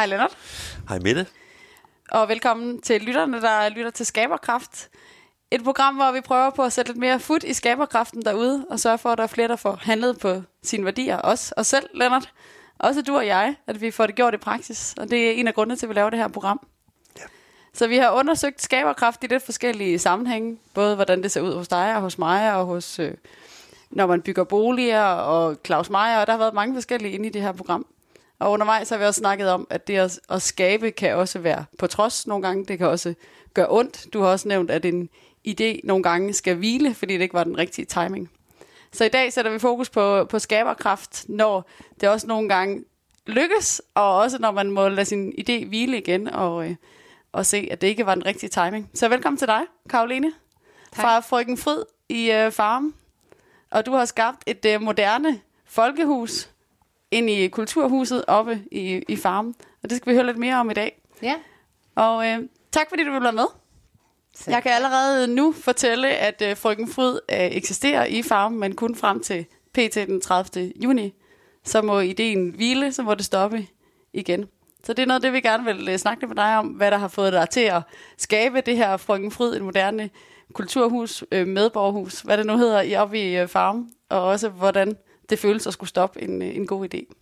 Hej Lennart. Hej Mette. Og velkommen til lytterne, der lytter til Skaberkraft. Et program, hvor vi prøver på at sætte lidt mere fod i skaberkraften derude, og sørge for, at der er flere, der får handlet på sine værdier. Os, os selv, Lennart. Også du og jeg, at vi får det gjort i praksis. Og det er en af grundene til, at vi laver det her program. Ja. Så vi har undersøgt skaberkraft i lidt forskellige sammenhænge. Både hvordan det ser ud hos dig og hos mig, og hos, øh, når man bygger boliger, og Claus Meier. Og der har været mange forskellige inde i det her program. Og undervejs har vi også snakket om, at det at, at skabe kan også være på trods nogle gange. Det kan også gøre ondt. Du har også nævnt, at en idé nogle gange skal hvile, fordi det ikke var den rigtige timing. Så i dag sætter vi fokus på, på skaberkraft, når det også nogle gange lykkes, og også når man må lade sin idé hvile igen og, øh, og se, at det ikke var den rigtige timing. Så velkommen til dig, Karoline, tak. fra Frøken Fryd i øh, Farm. Og du har skabt et øh, moderne folkehus ind i kulturhuset oppe i, i Farm. Og det skal vi høre lidt mere om i dag. Ja. Og øh, tak fordi du vil være med. Så. Jeg kan allerede nu fortælle, at øh, Frøken Fryd øh, eksisterer i farmen, men kun frem til pt. den 30. juni. Så må ideen hvile, så må det stoppe igen. Så det er noget det, vi gerne vil øh, snakke med dig om, hvad der har fået dig til at skabe det her Frøken Fryd, et moderne kulturhus, øh, medborgerhus, hvad det nu hedder, i oppe i øh, farmen, og også hvordan det føles at skulle stoppe en, øh, en god idé.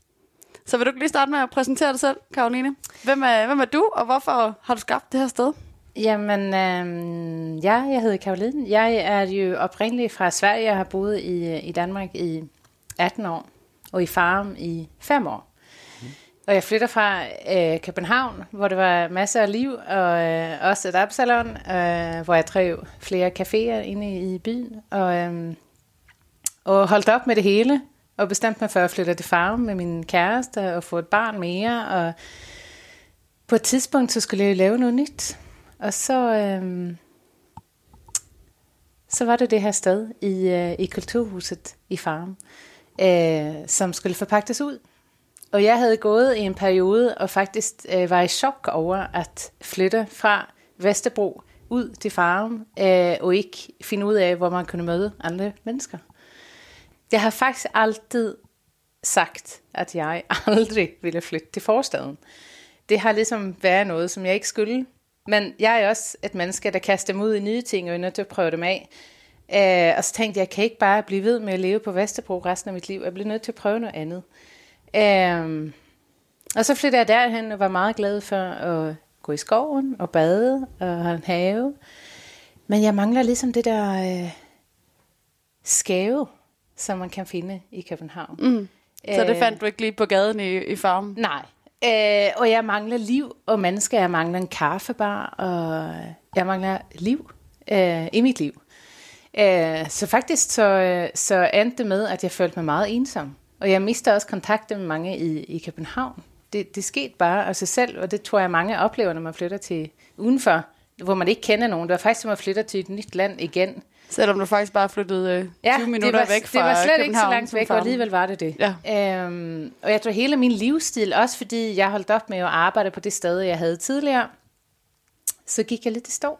Så vil du lige starte med at præsentere dig selv, Karoline? Hvem er, hvem er du, og hvorfor har du skabt det her sted? Jamen, øh, ja, jeg hedder Karoline. Jeg er jo oprindeligt fra Sverige. Jeg har boet i, øh, i Danmark i 18 år, og i Farum i 5 år. Og jeg flytter fra øh, København, hvor der var masser af liv, og øh, også et absalon, øh, hvor jeg drev flere caféer inde i byen, og, øh, og holdt op med det hele, og bestemte mig for at flytte til farm med min kæreste, og få et barn mere, og på et tidspunkt, så skulle jeg lave noget nyt. Og så, øhm, så var det det her sted i, øh, i Kulturhuset i Farm, øh, som skulle forpagtes ud. Og jeg havde gået i en periode og faktisk øh, var i chok over at flytte fra Vesterbro ud til Farm, øh, og ikke finde ud af, hvor man kunne møde andre mennesker. Jeg har faktisk altid sagt, at jeg aldrig ville flytte til forstaden. Det har ligesom været noget, som jeg ikke skulle. Men jeg er også et menneske, der kaster mig ud i nye ting, og er nødt til at prøve dem af. Uh, og så tænkte jeg, jeg kan ikke bare blive ved med at leve på Vesterbro resten af mit liv. Jeg bliver nødt til at prøve noget andet. Uh, og så flyttede jeg derhen og var meget glad for at gå i skoven og bade og have en have. Men jeg mangler ligesom det der øh, skæve, som man kan finde i København. Mm. Så det fandt du ikke lige på gaden i, i farmen? Nej, Øh, og jeg mangler liv og mennesker. Jeg mangler en kaffebar, og jeg mangler liv øh, i mit liv. Øh, så faktisk så, så endte det med, at jeg følte mig meget ensom. Og jeg mistede også kontakten med mange i, i København. Det, det skete bare af sig selv, og det tror jeg mange oplever, når man flytter til udenfor, hvor man ikke kender nogen. Det var faktisk som at flytte til et nyt land igen. Selvom du faktisk bare flyttede øh, 20 ja, minutter var, væk fra det var slet København, ikke så langt væk, og alligevel var det det. Ja. Øhm, og jeg tror hele min livsstil, også fordi jeg holdt op med at arbejde på det sted, jeg havde tidligere, så gik jeg lidt i stå.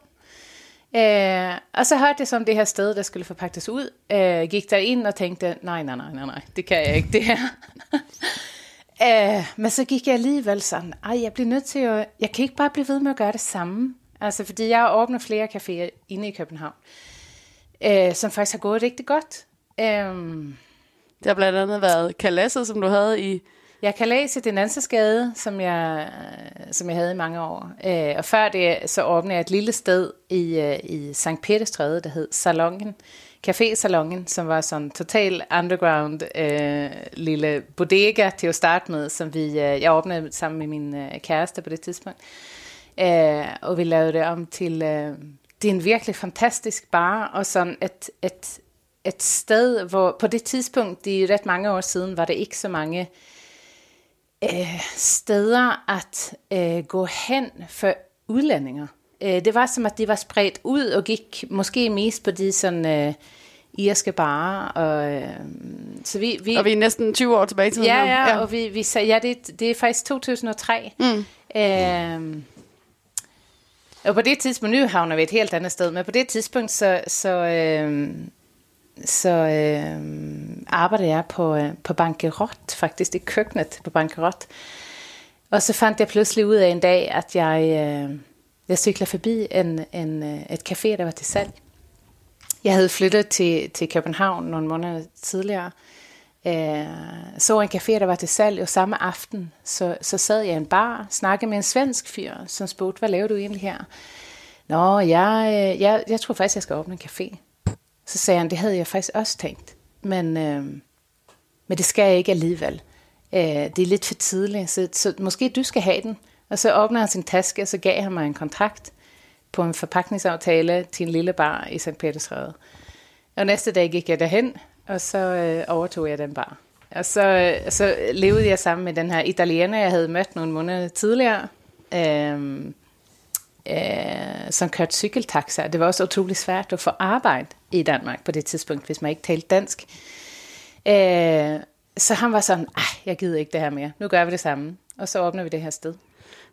Øh, og så hørte jeg som det her sted, der skulle forpagtes ud. Øh, gik der ind og tænkte, nej, nej, nej, nej, nej, det kan jeg ikke, det her. øh, men så gik jeg alligevel sådan, ej, jeg bliver nødt til at, jeg kan ikke bare blive ved med at gøre det samme. Altså, fordi jeg har åbnet flere caféer inde i København øh, som faktisk har gået rigtig godt. Um, det har blandt andet været kalasset, som du havde i... Jeg kan læse den Nansesgade, som jeg, som jeg havde i mange år. Uh, og før det, så åbnede jeg et lille sted i, uh, i St. Peterstræde, der hed Salongen. Café Salongen, som var sådan total underground uh, lille bodega til at starte med, som vi, uh, jeg åbnede sammen med min uh, kæreste på det tidspunkt. Uh, og vi lavede det om til... Uh, det er en virkelig fantastisk bar, og sådan et, et, et sted, hvor på det tidspunkt, det er ret mange år siden, var det ikke så mange øh, steder at øh, gå hen for udlændinger. Øh, det var som, at de var spredt ud og gik måske mest på de sådan... Øh, irske barer. Og, øh, så vi, vi, og vi er næsten 20 år tilbage til Ja, ja, ja, og vi, vi sagde, ja, det, det er faktisk 2003. Mm. Øh, og på det tidspunkt, nu havner vi et helt andet sted, men på det tidspunkt, så, så, øh, så øh, arbejder jeg på, øh, på bankerot, faktisk i køkkenet på bankerot. Og så fandt jeg pludselig ud af en dag, at jeg, øh, jeg cykler forbi en, en, øh, et café, der var til salg. Jeg havde flyttet til, til København nogle måneder tidligere, øh, Øh, så en café, der var til salg, og samme aften, så, så sad jeg i en bar, snakkede med en svensk fyr, som spurgte, hvad laver du egentlig her? Nå, jeg, øh, jeg, jeg tror faktisk, jeg skal åbne en café. Så sagde han, det havde jeg faktisk også tænkt, men, øh, men det skal jeg ikke alligevel. Øh, det er lidt for tidligt, så, så måske du skal have den. Og så åbner han sin taske, og så gav han mig en kontrakt på en forpakningsaftale til en lille bar i St. Petersræde. Og næste dag gik jeg derhen, og så øh, overtog jeg den bar. Og så, øh, så levede jeg sammen med den her italiener, jeg havde mødt nogle måneder tidligere, øh, øh, som kørte cykeltaxa. Det var også utrolig svært at få arbejde i Danmark på det tidspunkt, hvis man ikke talte dansk. Øh, så han var sådan, jeg gider ikke det her mere. Nu gør vi det samme. Og så åbner vi det her sted.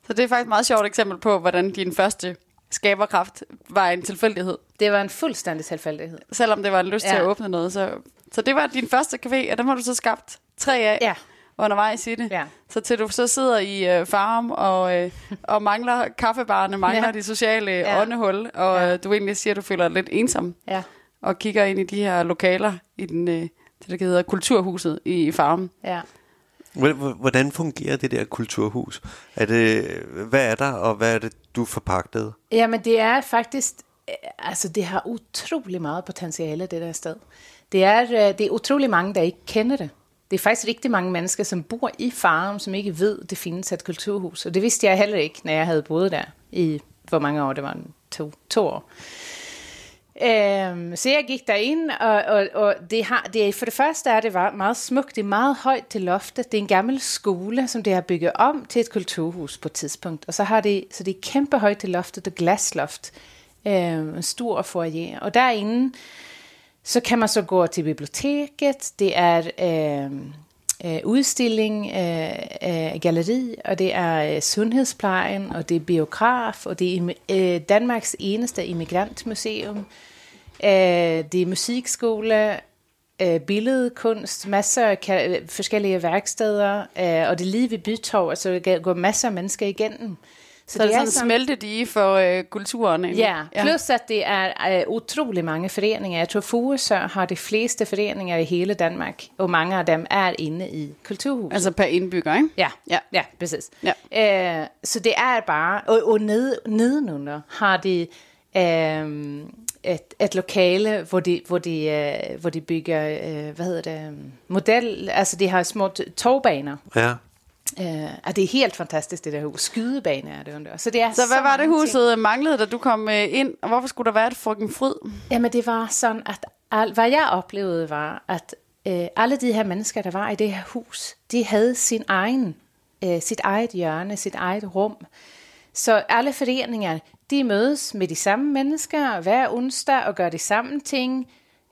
Så det er faktisk et meget sjovt eksempel på, hvordan din første skaberkraft var en tilfældighed. Det var en fuldstændig tilfældighed. Selvom det var en lyst ja. til at åbne noget. Så, så det var din første café, og dem har du så skabt tre af ja. undervejs i det. Ja. Så til du så sidder i uh, farm og, uh, og mangler kaffebarne, mangler ja. de sociale ja. åndehul, og ja. du egentlig siger, at du føler dig lidt ensom. Ja. Og kigger ind i de her lokaler i den, uh, det, der hedder Kulturhuset i farmen. Ja. Hvordan fungerer det der kulturhus? Er det, hvad er der, og hvad er det, du forpagtede? Jamen, det er faktisk, øh, altså det har utrolig meget potentiale, det der sted. Det er, øh, det er utrolig mange, der ikke kender det. Det er faktisk rigtig mange mennesker, som bor i farm, som ikke ved, det findes et kulturhus. Og det vidste jeg heller ikke, når jeg havde boet der i, hvor mange år det var, to, to år. Øhm, så jeg gik derind, og, og, og det, har, det for det første er det var meget smukt, det er meget højt til loftet. Det er en gammel skole, som det har bygget om til et kulturhus på et tidspunkt. Og så har det, så det er kæmpe højt til loftet, og glasloft. Øhm, en stor foyer. Og derinde, så kan man så gå til biblioteket. Det er øhm, øh, udstilling, øh, øh, galleri, og det er øh, sundhedsplejen, og det er biograf, og det er øh, Danmarks eneste immigrantmuseum. Øh, det er musikskole, øh, billedkunst, masser af øh, forskellige værksteder, øh, og det er lige ved Bytorv, altså der går masser af mennesker igennem. Så, så det, det er sådan en smeltedige for øh, kulturen. Ja, plus at det er øh, utrolig mange foreninger. Jeg tror, Furesør har de fleste foreninger i hele Danmark, og mange af dem er inde i kulturhuset. Altså per indbygger, ikke? Ja, ja, ja præcis. Ja. Øh, så det er bare, og, og ned, nedenunder har de øh, et, et lokale, hvor de, hvor de, øh, hvor de bygger, øh, hvad hedder det, model, altså de har små togbaner. Ja. Uh, og det er helt fantastisk, det der hus. Skydebane er det under. Så, det er så, så hvad var det huset ting. manglede, da du kom uh, ind? Og hvorfor skulle der være et fucking fryd? Jamen det var sådan, at al, hvad jeg oplevede var, at uh, alle de her mennesker, der var i det her hus, de havde sin egen, uh, sit eget hjørne, sit eget rum. Så alle foreninger, de mødes med de samme mennesker hver onsdag og gør de samme ting.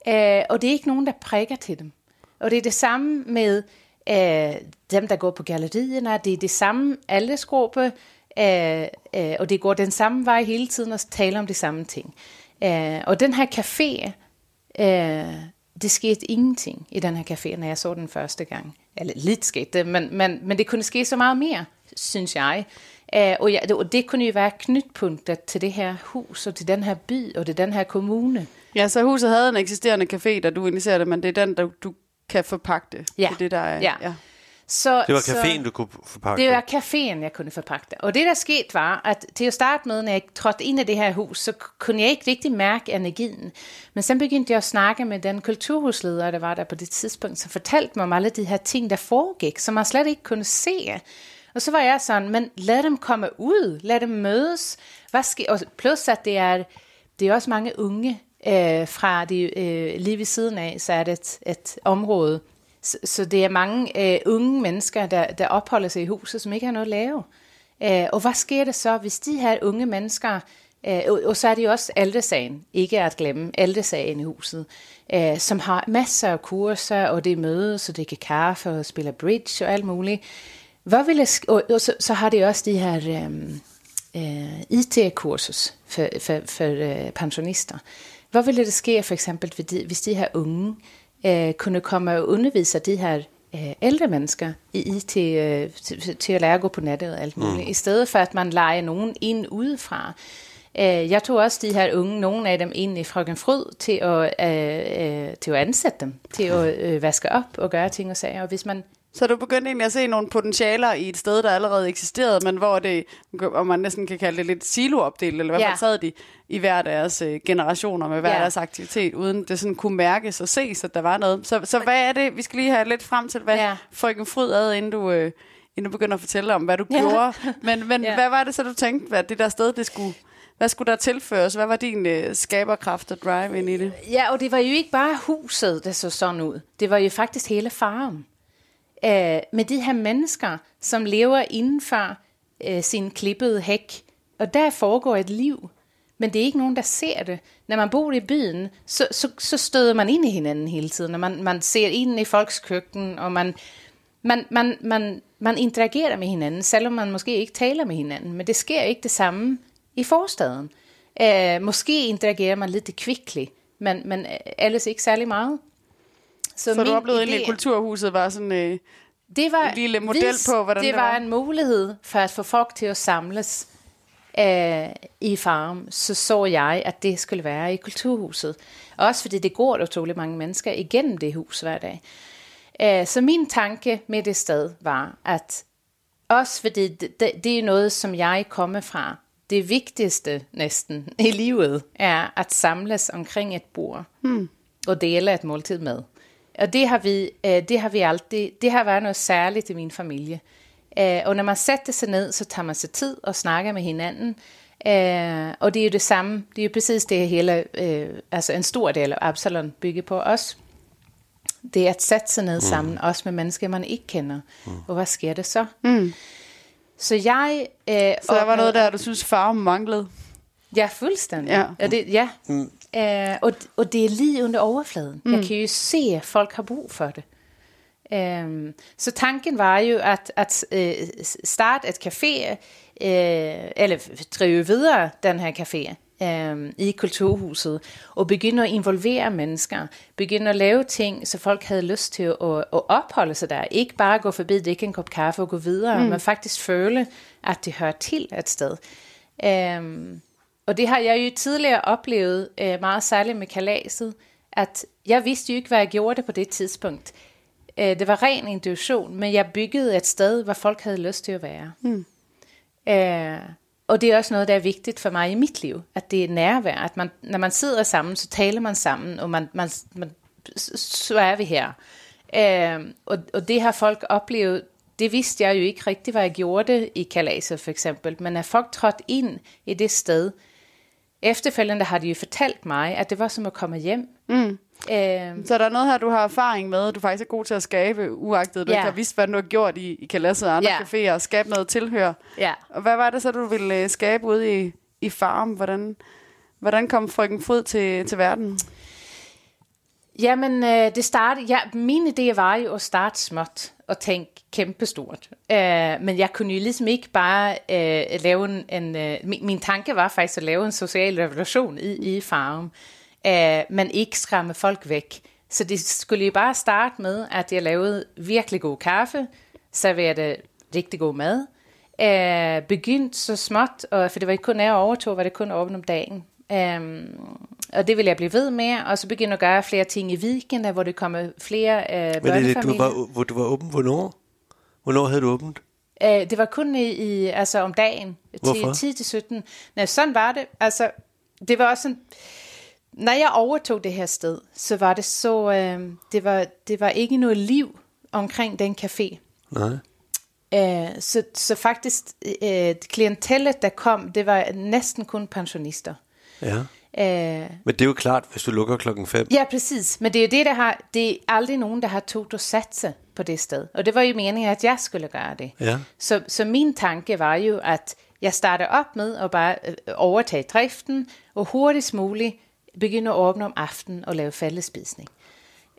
Uh, og det er ikke nogen, der prikker til dem. Og det er det samme med øh, dem, der går på gallerierne, det er det samme aldersgruppe, øh, øh, og det går den samme vej hele tiden og taler om de samme ting. Øh, og den her café, øh, det skete ingenting i den her café, når jeg så den første gang. Eller lidt skete det, men, men, men det kunne ske så meget mere, synes jeg. Øh, og, ja, det, og det kunne jo være knytpunkter til det her hus, og til den her by, og til den her kommune. Ja, så huset havde en eksisterende café, da du initierede det, men det er den, der du kan forpakke det. Ja. Det er det, der er... Ja. ja. Så, det var caféen, du kunne forpakke det? var caféen, jeg kunne forpakke det. Og det, der skete, var, at til at starte med, når jeg trådte ind i det her hus, så kunne jeg ikke rigtig mærke energien. Men så begyndte jeg at snakke med den kulturhusleder, der var der på det tidspunkt, som fortalte mig om alle de her ting, der foregik, som man slet ikke kunne se. Og så var jeg sådan, men lad dem komme ud, lad dem mødes. Hvad sker? Og plus, at det er, det er også mange unge, øh, fra det øh, lige ved siden af, så er det et, et område. Så, så det er mange øh, unge mennesker, der, der opholder sig i huset, som ikke har noget at lave. Øh, og hvad sker der så, hvis de her unge mennesker, øh, og, og så er det jo også aldersagen, ikke at glemme aldersagen i huset, øh, som har masser af kurser, og det mødes, så det kan kaffe og spille bridge og alt muligt. Hvad vil jeg, og, og så, så har det også de her øh, øh, IT-kursus for, for, for øh, pensionister. Hvad ville det ske for eksempel, hvis de her unge øh, kunne komme og undervise de her øh, ældre mennesker i IT øh, til, til at lære at gå på nettet og alt muligt, mm. i stedet for at man leger nogen ind udefra. Øh, jeg tog også de her unge, nogle af dem ind i Frøken Fryd, til at, øh, øh, til at ansætte dem, til at øh, vaske op og gøre ting og sager. Og hvis man Så du begyndte egentlig at se nogle potentialer i et sted, der allerede eksisterede, men hvor det, om man næsten kan kalde det lidt siloopdelt, eller hvad Ja. man sad de i hver deres øh, generationer med hver Ja. deres aktivitet, uden det sådan kunne mærkes og ses, at der var noget. Så, så hvad er det, vi skal lige have lidt frem til, hvad Ja. frøken Fryd ad, inden du, øh, inden du begynder at fortælle om, hvad du Ja. gjorde. Men, men Ja. hvad var det så, du tænkte, hvad det der sted, det skulle, hvad skulle der tilføres? Hvad var din øh, skaberkraft og drive ind i det? Ja, og det var jo ikke bare huset, der så sådan ud. Det var jo faktisk hele farven. Øh, med de her mennesker, som lever inden for øh, sin klippede hæk. Og der foregår et liv. Men det er ikke nogen, der ser det. Når man bor i byen, så, så, så støder man ind i hinanden hele tiden. Og man, man ser ind i folks køkken, og man, man, man, man, man interagerer med hinanden, selvom man måske ikke taler med hinanden. Men det sker ikke det samme i forstaden. Øh, måske interagerer man lidt kvickligt, men, men øh, ellers ikke særlig meget. Så min du oplevede egentlig, at kulturhuset var sådan... Øh, det var en lille model på, hvordan det, det var. var. en mulighed for at få folk til at samles øh, i farm, så så jeg, at det skulle være i kulturhuset. Også fordi det går utrolig mange mennesker igennem det hus hver dag. Øh, så min tanke med det sted var, at også fordi det, det, det er noget, som jeg kommer fra. Det vigtigste næsten i livet er at samles omkring et bord hmm. og dele et måltid med. Og det har vi, øh, det har vi altid, det har været noget særligt i min familie. Øh, og når man sætter sig ned, så tager man sig tid og snakker med hinanden. Øh, og det er jo det samme, det er jo præcis det hele, øh, altså en stor del af Absalon bygger på os. Det er at sætte sig ned sammen, også med mennesker, man ikke kender. Og hvad sker der så? Mm. Så jeg... Øh, så der var noget der, du synes, farven manglede. Ja, fuldstændig. Ja. Og det, ja. Øh, og, og det er lige under overfladen. Mm. Jeg kan jo se, at folk har brug for det. Um, så tanken var jo at, at uh, starte et café, uh, eller drive videre den her café um, i kulturhuset, og begynde at involvere mennesker, begynde at lave ting, så folk havde lyst til at, at opholde sig der. Ikke bare gå forbi, drikke en kop kaffe og gå videre, mm. men faktisk føle, at det hører til et sted. Um, og det har jeg jo tidligere oplevet uh, meget særligt med kalaset, at jeg vidste jo ikke, hvad jeg gjorde det på det tidspunkt. Uh, det var ren intuition, men jeg byggede et sted, hvor folk havde lyst til at være. Mm. Uh, og det er også noget, der er vigtigt for mig i mit liv, at det er nærvær, at man, når man sidder sammen, så taler man sammen, og man, man, man, så er vi her. Uh, og, og det har folk oplevet, det vidste jeg jo ikke rigtigt, hvad jeg gjorde det i kalaset for eksempel, men når folk trådte ind i det sted, efterfølgende har de jo fortalt mig, at det var som at komme hjem. Mm. Øh, Så der er noget her, du har erfaring med, du faktisk er god til at skabe, uagtet du Ja. ikke har vidst, hvad du har gjort i, i kalasset og andre Ja. caféer, og skabe noget tilhør. ja. Og hvad var det så, du ville øh, skabe ude i, i farm? Hvordan, hvordan kom frøken Fryd til, til verden? Jamen, øh, det startede, ja, min idé var jo at starte småt og tænke kæmpestort. Øh, men jeg kunne jo ligesom ikke bare øh, lave en, en øh, min, min tanke var faktisk at lave en social revolution i, i farm, øh, men ikke skræmme folk væk. Så det skulle jo bare starte med, at jeg lavede virkelig god kaffe, serverede rigtig god mad, øh, begyndte så småt, og, for det var ikke kun, når jeg overtog, var det kun åbent om dagen. Um, og det vil jeg blive ved med, og så begynde at gøre flere ting i weekender, hvor det kommer flere uh, Men er det, børnefamilier. du var, hvor du var åben, hvornår? Hvornår havde du åbent? Uh, det var kun i, i, altså om dagen, Hvorfor? til 10 til 17. Nej, sådan var det. Altså, det var også sådan, når jeg overtog det her sted, så var det så, uh, det, var, det var ikke noget liv omkring den café. Nej. Uh, så, så faktisk, uh, klientellet, der kom, det var næsten kun pensionister. Ja. Uh, Men det er jo klart, hvis du lukker klokken 5. Ja, præcis. Men det er jo det, der har, det er aldrig nogen, der har tog at satse på det sted. Og det var jo meningen, at jeg skulle gøre det. Ja. Så, så min tanke var jo, at jeg starter op med at bare øh, overtage driften, og hurtigst muligt begynde at åbne om aftenen og lave fællespisning.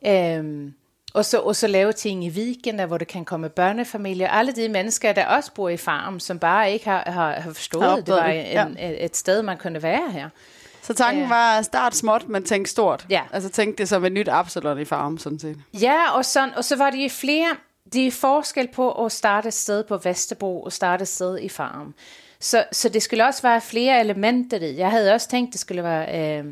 Øhm, og, så, og så lave ting i weekender, hvor det kan komme børnefamilier. Alle de mennesker, der også bor i farm, som bare ikke har, har, har forstået, Har det var en, et, et sted, man kunne være her. Så tanken Ja. var at starte småt, men tænke stort. Ja. Altså tænk det som et nyt Absalon i farm, sådan set. Ja, og, sådan, og så var det flere, det er forskel på at starte et sted på Vesterbro og starte et sted i Farum. Så, så det skulle også være flere elementer i. Jeg havde også tænkt, det skulle være... Øh,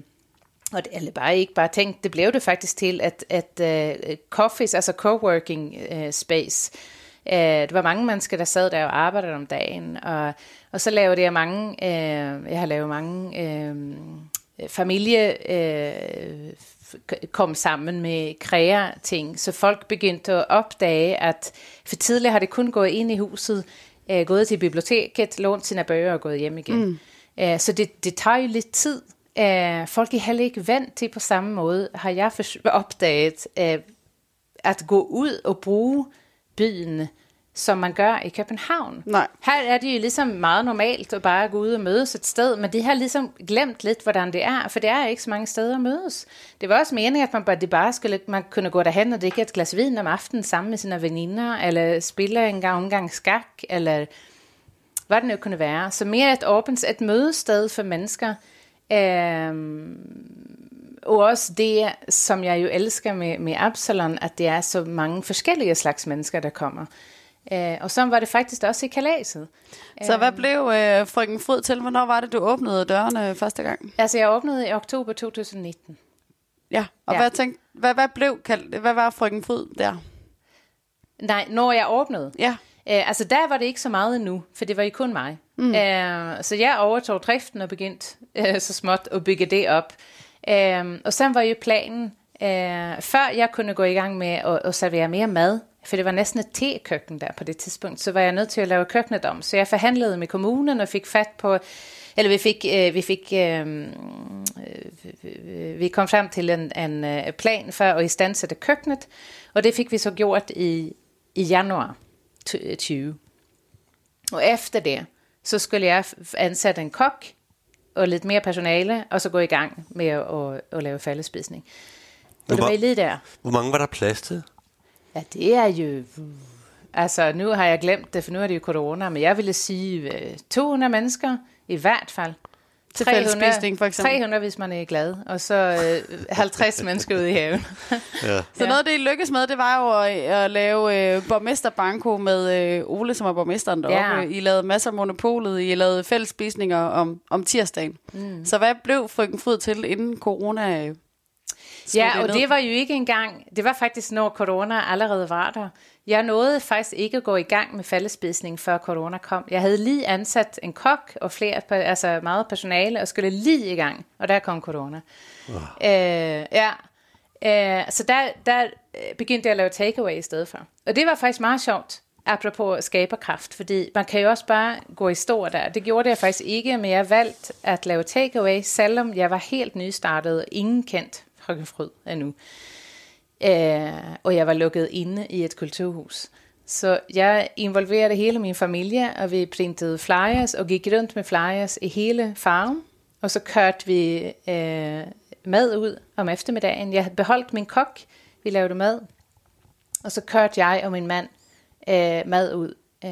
og det, eller bare ikke bare tænkt, det blev det faktisk til, at, at uh, coffees, altså coworking uh, space, uh, det var mange mennesker, der sad der og arbejdede om dagen, og, og så lavede jeg mange, uh, jeg har lavet mange uh, familie, uh, kom sammen med kræer ting, så folk begyndte at opdage, at for tidligere har det kun gået ind i huset, uh, gået til biblioteket, lånt sine bøger og gået hjem igen. Mm. Uh, så det, det tager jo lidt tid, Uh, folk er heller ikke vant til på samme måde, har jeg opdaget, uh, at gå ud og bruge byen, som man gør i København. Nej. Her er det jo ligesom meget normalt at bare gå ud og mødes et sted, men de har ligesom glemt lidt, hvordan det er, for det er ikke så mange steder at mødes. Det var også meningen, at man bare, det bare skulle, man kunne gå derhen og drikke et glas vin om aftenen sammen med sine veninder, eller spille en gang omgang skak, eller hvad det nu kunne være. Så mere et åbent, et mødested for mennesker, Øhm, og også det, som jeg jo elsker med, med Absalon, at det er så mange forskellige slags mennesker, der kommer. Øh, og så var det faktisk også i kalaset. Så hvad blev øh, frøken Fryd til? Hvornår var det, du åbnede dørene første gang? Altså, jeg åbnede i oktober 2019. Ja, og Ja. Hvad, tænkte, hvad, hvad, blev, hvad var frøken Fryd der? Nej, når jeg åbnede. Ja. Øh, altså, der var det ikke så meget endnu, for det var jo kun mig. Mm. Øh, så jeg overtog driften og begyndte øh, så småt at bygge det op. Øhm, og så var jo planen, øh, før jeg kunne gå i gang med at, at servere mere mad, for det var næsten et tekøkken der på det tidspunkt, så var jeg nødt til at lave køkkenet om. Så jeg forhandlede med kommunen og fik fat på, eller vi fik, øh, vi fik øh, øh, vi kom frem til en, en øh, plan for at istandsætte køkkenet, og det fik vi så gjort i, i januar 2020. Øh, og efter det, så skulle jeg ansætte en kok og lidt mere personale, og så gå i gang med at, at, at lave fællespisning. Og det Hvor- var lige der. Hvor mange var der plads til? Ja, det er jo... Altså, nu har jeg glemt det, for nu er det jo corona, men jeg ville sige øh, 200 mennesker i hvert fald. Til fællesspisning, for eksempel. 300, hvis man er glad, og så øh, 50 mennesker ude i haven. Ja. Så noget af det, I lykkes med, det var jo at, at lave øh, borgmesterbanko med øh, Ole, som er borgmesteren deroppe. Ja. I lavede masser af monopolet, I lavede fællesspisninger om, om tirsdagen. Mm. Så hvad blev frøken Fryd til, inden corona øh, Ja, og ned? det var jo ikke engang, det var faktisk, når corona allerede var der. Jeg nåede faktisk ikke at gå i gang med fællespisning, før corona kom. Jeg havde lige ansat en kok og flere, altså meget personale, og skulle lige i gang, og der kom corona. Øh, ja, øh, så der, der øh, begyndte jeg at lave takeaway i stedet for. Og det var faktisk meget sjovt, apropos skaberkraft, fordi man kan jo også bare gå i stå der. Det gjorde jeg faktisk ikke, men jeg valgte at lave takeaway, selvom jeg var helt nystartet og ingen kendt Frøken Fryd endnu. Øh, og jeg var lukket inde i et kulturhus. Så jeg involverede hele min familie, og vi printede flyers og gik rundt med flyers i hele farven. Og så kørte vi øh, mad ud om eftermiddagen. Jeg havde beholdt min kok, vi lavede mad. Og så kørte jeg og min mand øh, mad ud øh,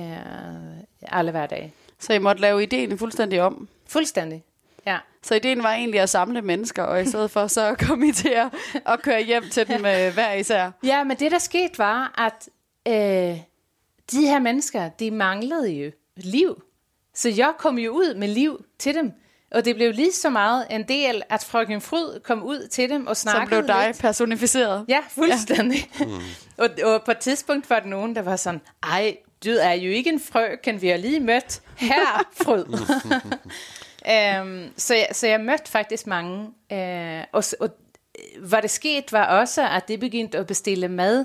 alle hverdage. Så I måtte lave ideen fuldstændig om. Fuldstændig. Ja. Så ideen var egentlig at samle mennesker, og i stedet for så kom I til at, at køre hjem til dem øh, hver især. Ja, men det der skete var, at øh, de her mennesker, de manglede jo liv. Så jeg kom jo ud med liv til dem. Og det blev lige så meget en del, at frøken Fryd kom ud til dem og Som snakkede blev dig lidt. Ja, personificeret. fuldstændig. Ja. og, og på et tidspunkt var der nogen, der var sådan, ej, du er jo ikke en frøken, vi har lige mødt her, Fryd. um, så, jeg, så jeg mødte faktisk mange. Uh, og, og øh, hvad der skete var også, at det begyndte at bestille mad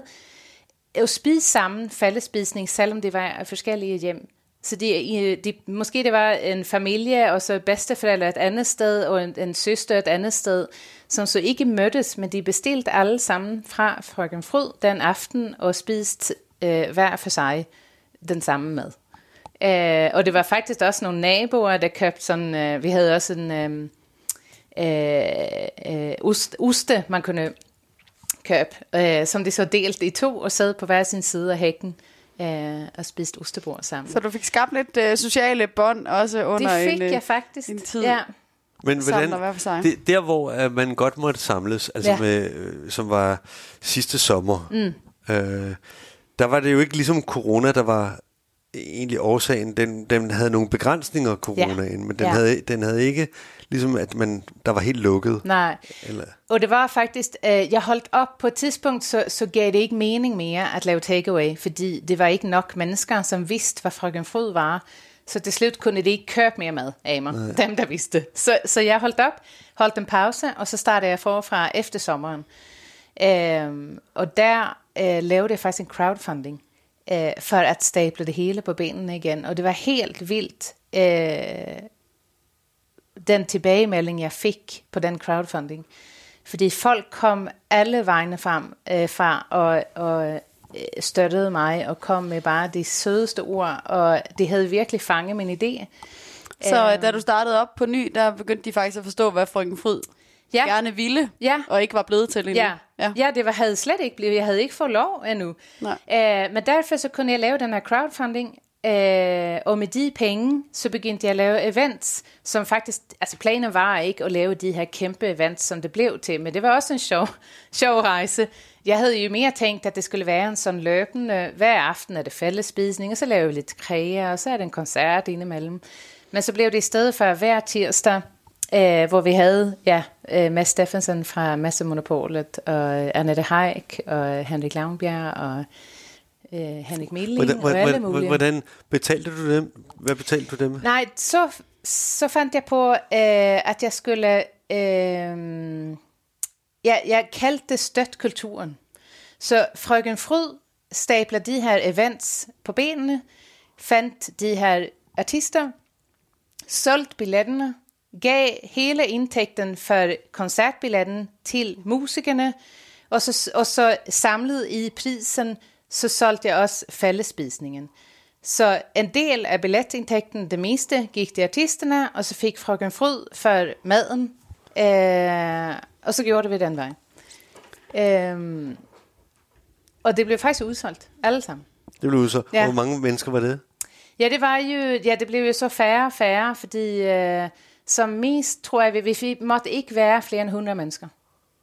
og spise sammen, fællespisning, selvom det var forskellige hjem. Så de, øh, de, måske det var en familie, og så bedsteforældre et andet sted, og en, en søster et andet sted, som så ikke mødtes, men de bestilte alle sammen fra frøken Fryd den aften, og spiste øh, hver for sig den samme mad. Øh, og det var faktisk også nogle naboer, der købte sådan, øh, vi havde også en øh, øh, øh, ost, oste, man kunne købe, øh, som de så delte i to, og sad på hver sin side af hækken øh, og spiste ostebord sammen. Så du fik skabt lidt øh, sociale bånd også under det fik en, øh, jeg faktisk. en tid. Ja. Men sig. det, der hvor uh, man godt måtte samles, altså Ja. med, øh, som var sidste sommer, mm. øh, der var det jo ikke ligesom corona, der var egentlig årsagen. Den, den havde nogle begrænsninger, coronaen, men den, Ja. havde, den havde ikke ligesom, at man, der var helt lukket. Nej. Eller, Og det var faktisk, øh, jeg holdt op på et tidspunkt, så, så gav det ikke mening mere at lave takeaway, fordi det var ikke nok mennesker, som vidste, hvad frøken Fryd var. Så til slut kunne det ikke købe mere mad af mig, Nej. dem der vidste. Så, så jeg holdt op, holdt en pause, og så startede jeg forfra efter sommeren. Øhm, og der øh, lavede jeg faktisk en crowdfunding, øh, for at stable det hele på benene igen. Og det var helt vildt, øh, den tilbagemelding, jeg fik på den crowdfunding. Fordi folk kom alle vegne frem øh, fra og, og øh, støttede mig og kom med bare de sødeste ord, og det havde virkelig fanget min idé. Så Øhm. øh, da du startede op på ny, der begyndte de faktisk at forstå, hvad frøken Fryd Ja. gerne ville, Ja. og ikke var blevet til endnu. Ja, ja. ja det var, havde slet ikke blevet, jeg havde ikke fået lov endnu. Nej. Øh, men derfor så kunne jeg lave den her crowdfunding, øh, og med de penge, så begyndte jeg at lave events, som faktisk, altså planen var ikke at lave de her kæmpe events, som det blev til, men det var også en sjov, sjov rejse. Jeg havde jo mere tænkt, at det skulle være en sådan løbende, hver aften er det fællesspisning, og så laver vi lidt kræger, og så er det en koncert indimellem. Men så blev det i stedet for hver tirsdag, øh, hvor vi havde ja, øh, Mads Steffensen fra Massemonopolet, og Annette Haik, og Henrik Lavnbjerg, og øh, Henrik Milling, hvordan, og alle mulige. hvordan betalte du dem? Hvad betalte du dem? Nej, så, så fandt jeg på, øh, at jeg skulle... Øh, ja, jeg kaldte det støt kulturen. Så frøken Fryd stabler de her events på benene, fandt de her artister, solgte billetterne, gav hele indtægten for koncertbilletten til musikerne, og så, og så samlet i prisen, så solgte jeg også fællespisningen. Så en del af billetindtægten, det meste, gik til artisterne, og så fik frøken Fryd for maden, øh, og så gjorde det vi den vej. Øh, og det blev faktisk udsolgt, alle sammen. Det blev så. Ja. Hvor mange mennesker var det? Ja, det var jo, ja, det blev jo så færre og færre, fordi øh, som mest, tror jeg, vi, vi måtte ikke være flere end 100 mennesker.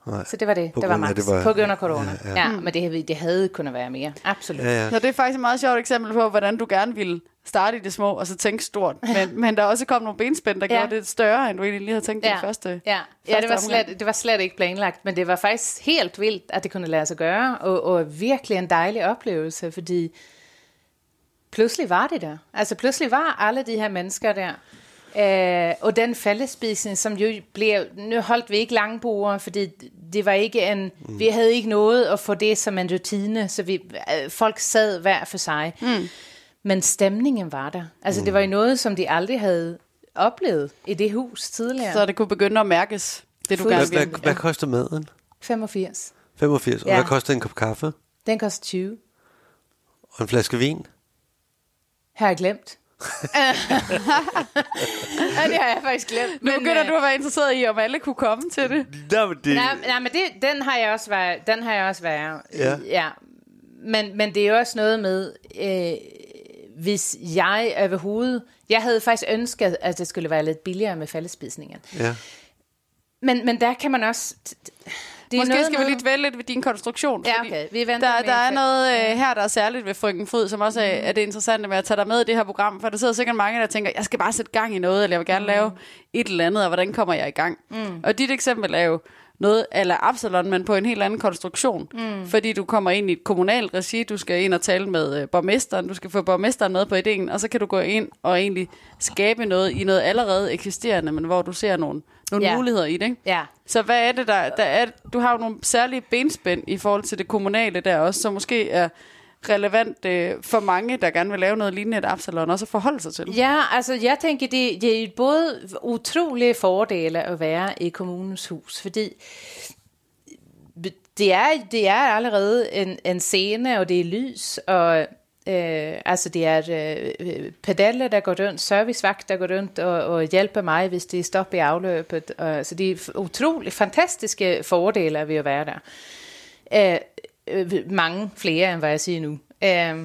Nej. Så det var det, der var max. det var- På grund af corona. Ja, Ja, ja. ja. men det, havde- det havde kunnet være mere. Absolut. Ja, ja. Så det er faktisk et meget sjovt eksempel på, hvordan du gerne ville starte i det små, og så tænke stort. Men, men der er også kom nogle benspænd, der Ja. gjorde det større, end du egentlig lige havde tænkt Ja, det første. ja. ja første det, var omgang. slet, det var slet ikke planlagt, men det var faktisk helt vildt, at det kunne lade sig gøre, og, og virkelig en dejlig oplevelse, fordi pludselig var det der. Altså pludselig var alle de her mennesker der. Øh, og den fællesspisning, som jo blev, nu holdt vi ikke langbord, fordi det var ikke en, mm. vi havde ikke noget at få det som en rutine, så vi, øh, folk sad hver for sig. Mm. Men stemningen var der. Altså mm. det var jo noget, som de aldrig havde oplevet i det hus tidligere. Så det kunne begynde at mærkes, det du gerne Hvad, ville. hvad, hvad koster maden? 85. 85. Og Ja. hvad koster en kop kaffe? Den koster 20. Og en flaske vin? Har jeg glemt. ja, det har jeg faktisk glemt. Nu begynder øh, du at være interesseret i, om alle kunne komme til det. Nej, men det... Nej, nej, men det, den har jeg også været. Den har jeg også været. Ja. ja. Men, men det er jo også noget med, øh, hvis jeg overhovedet... Jeg havde faktisk ønsket, at det skulle være lidt billigere med fællespisningen. Ja. Men, men der kan man også... Det er Måske noget skal vi med- lige dvæle lidt ved din konstruktion. Ja, okay. Vi venter Der, der er noget øh, her, der er særligt ved Frøken Fryd, som også er, er det interessante med at tage dig med i det her program, for der sidder sikkert mange, der tænker, jeg skal bare sætte gang i noget, eller jeg vil gerne lave et eller andet, og hvordan kommer jeg i gang? Mm. Og dit eksempel er jo noget eller Absalon, men på en helt anden konstruktion. Mm. Fordi du kommer ind i et kommunalt regi, du skal ind og tale med øh, borgmesteren, du skal få borgmesteren med på ideen, og så kan du gå ind og egentlig skabe noget i noget allerede eksisterende, men hvor du ser nogle, nogle Ja. muligheder i det. Ikke? Ja. Så hvad er det, der, der er, du har jo nogle særlige benspænd i forhold til det kommunale der også, som måske er relevant øh, for mange, der gerne vil lave noget lignende et Absalon, også at forholde sig til. Ja, altså jeg tænker, det, det er både utrolige fordele at være i kommunens hus, fordi det er, det er allerede en, en scene, og det er lys, og Eh, altså det er øh, eh, pedeller der går rundt, servicevagt, der går rundt og, og hjælper mig, hvis det stopper i afløbet. Og, så det er utroligt fantastiske fordele ved at være der. Eh, mange flere, end hvad jeg siger nu. Eh,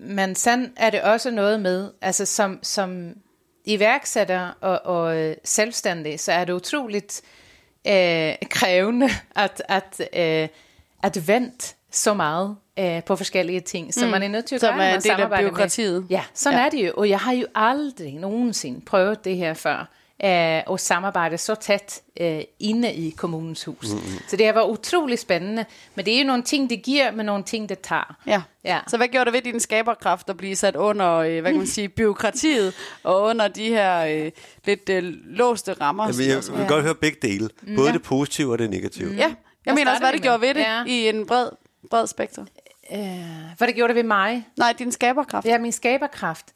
men sådan er det også noget med, altså som, som iværksætter og, og selvstændig, så er det utroligt eh, krævende at, at, eh, at vente så meget øh, på forskellige ting, så mm. man er nødt til at Som gøre, er når en del af bureaukratiet. Med. Ja, sådan Ja. ja. er det jo, og jeg har jo aldrig nogensinde prøvet det her før, øh, og samarbejde så tæt øh, inde i kommunens hus. Mm. Så det har været utroligt spændende, men det er jo nogle ting, det giver, men nogle ting, det tager. Ja. Ja. Så hvad gjorde det ved din skaberkraft at blive sat under, øh, hvad kan man sige, byråkratiet, og under de her øh, lidt øh, låste rammer? Jamen, som jeg vil godt høre begge dele. Både det positive og det negative. Ja, jeg Hvad mener også, hvad det gjorde ved det Ja. i en bred, bred spektrum. Øh, hvad det gjorde det ved mig? Nej, din skaberkraft. Ja, min skaberkraft.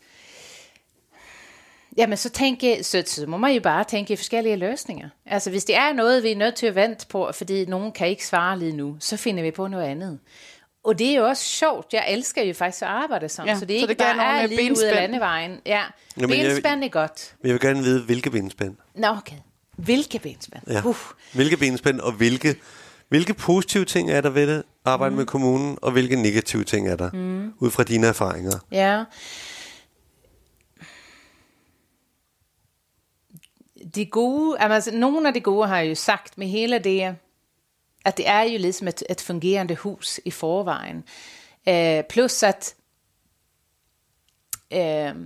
Jamen, så, tænke, så, så må man jo bare tænke i forskellige løsninger. Altså, hvis det er noget, vi er nødt til at vente på, fordi nogen kan ikke svare lige nu, så finder vi på noget andet. Og det er jo også sjovt. Jeg elsker jo faktisk at arbejde sådan, Ja, så det er så ikke det bare er lige ud af benspænd. landevejen. Ja, jeg- benspænd er godt. Men jeg vil gerne vide, hvilke benspænd. Nå, okay. Hvilke benspænd? Ja. Uh. Hvilke benspænd, og hvilke, hvilke positive ting er der ved det, arbejde mm. med kommunen, og hvilke negative ting er der, mm. ud fra dine erfaringer. Ja. De gode, altså nogle af de gode har jo sagt med hele det, at det er jo ligesom et, et fungerende hus i forvejen. Uh, plus at uh,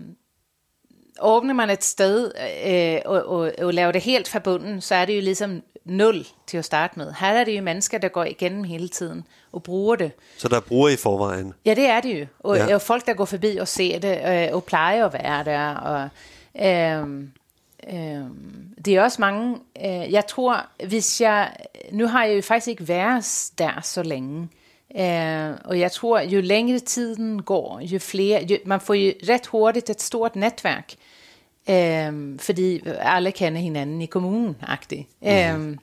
åbner man et sted uh, og, og, og laver det helt forbundet, så er det jo ligesom nul til at starte med. Her er det jo mennesker, der går igennem hele tiden og bruger det. Så der er brugere i forvejen. Ja, det er det jo. Og, Ja. og folk, der går forbi og ser det, øh, og plejer at være der. Og, øhm, øhm, det er også mange... Øh, jeg tror, hvis jeg... Nu har jeg jo faktisk ikke været der så længe. Øh, og jeg tror, jo længere tiden går, jo flere... Jo, man får jo ret hurtigt et stort netværk. Øh, fordi alle kender hinanden i kommunen, agtigt. Mm. Øh,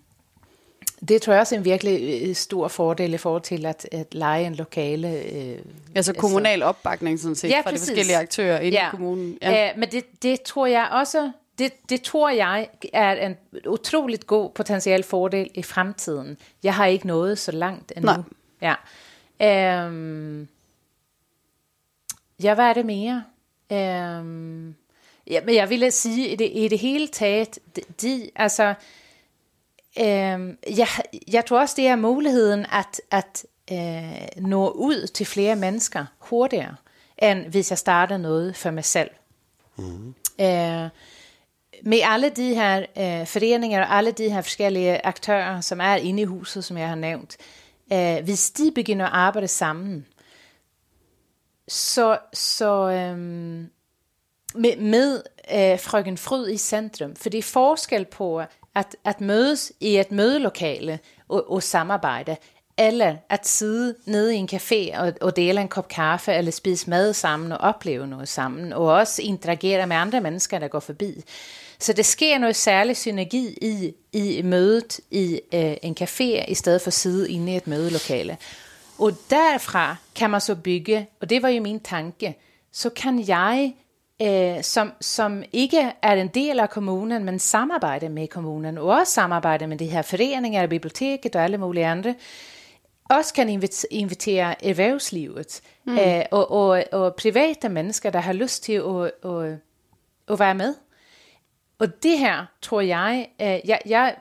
det tror jeg også er en virkelig øh, stor fordel i forhold til at, at lege en lokale... Øh, Altså kommunal opbakning sådan set Ja, fra de forskellige aktører inde i kommunen. Ja. Ja. Øh, men det, det tror jeg også, det, det tror jeg er en utroligt god potentiel fordel i fremtiden. Jeg har ikke nået så langt endnu. Nej. Ja. Øhm, ja, hvad er det mere? Øhm, ja, men jeg ville sige, i det, i det hele taget, de, altså, øhm, jeg, jeg tror også, det er muligheden at, at øh, nå ud til flere mennesker hurtigere, end hvis jeg starter noget for mig selv. Mm. Øh, med alle de her øh, foreninger og alle de her forskellige aktører, som er inde i huset, som jeg har nævnt, øh, hvis de begynder at arbejde sammen, så, så øhm, med, med øh, frøken Fryd i centrum. For det er forskel på at, at mødes i et mødelokale og, og samarbejde, eller at sidde nede i en café og, og dele en kop kaffe, eller spise mad sammen og opleve noget sammen, og også interagere med andre mennesker, der går forbi. Så det sker noget særlig synergi i, i mødet i øh, en café, i stedet for at sidde inde i et mødelokale. Og derfra kan man så bygge, og det var jo min tanke, så kan jeg, øh, som, som ikke er en del af kommunen, men samarbejde med kommunen, og også samarbejde med de her foreninger, biblioteket og alle mulige andre, også kan invit- invitere erhvervslivet mm. øh, og, og, og private mennesker, der har lyst til at, at, at være med. Og det her, tror jeg, øh, jeg, jeg,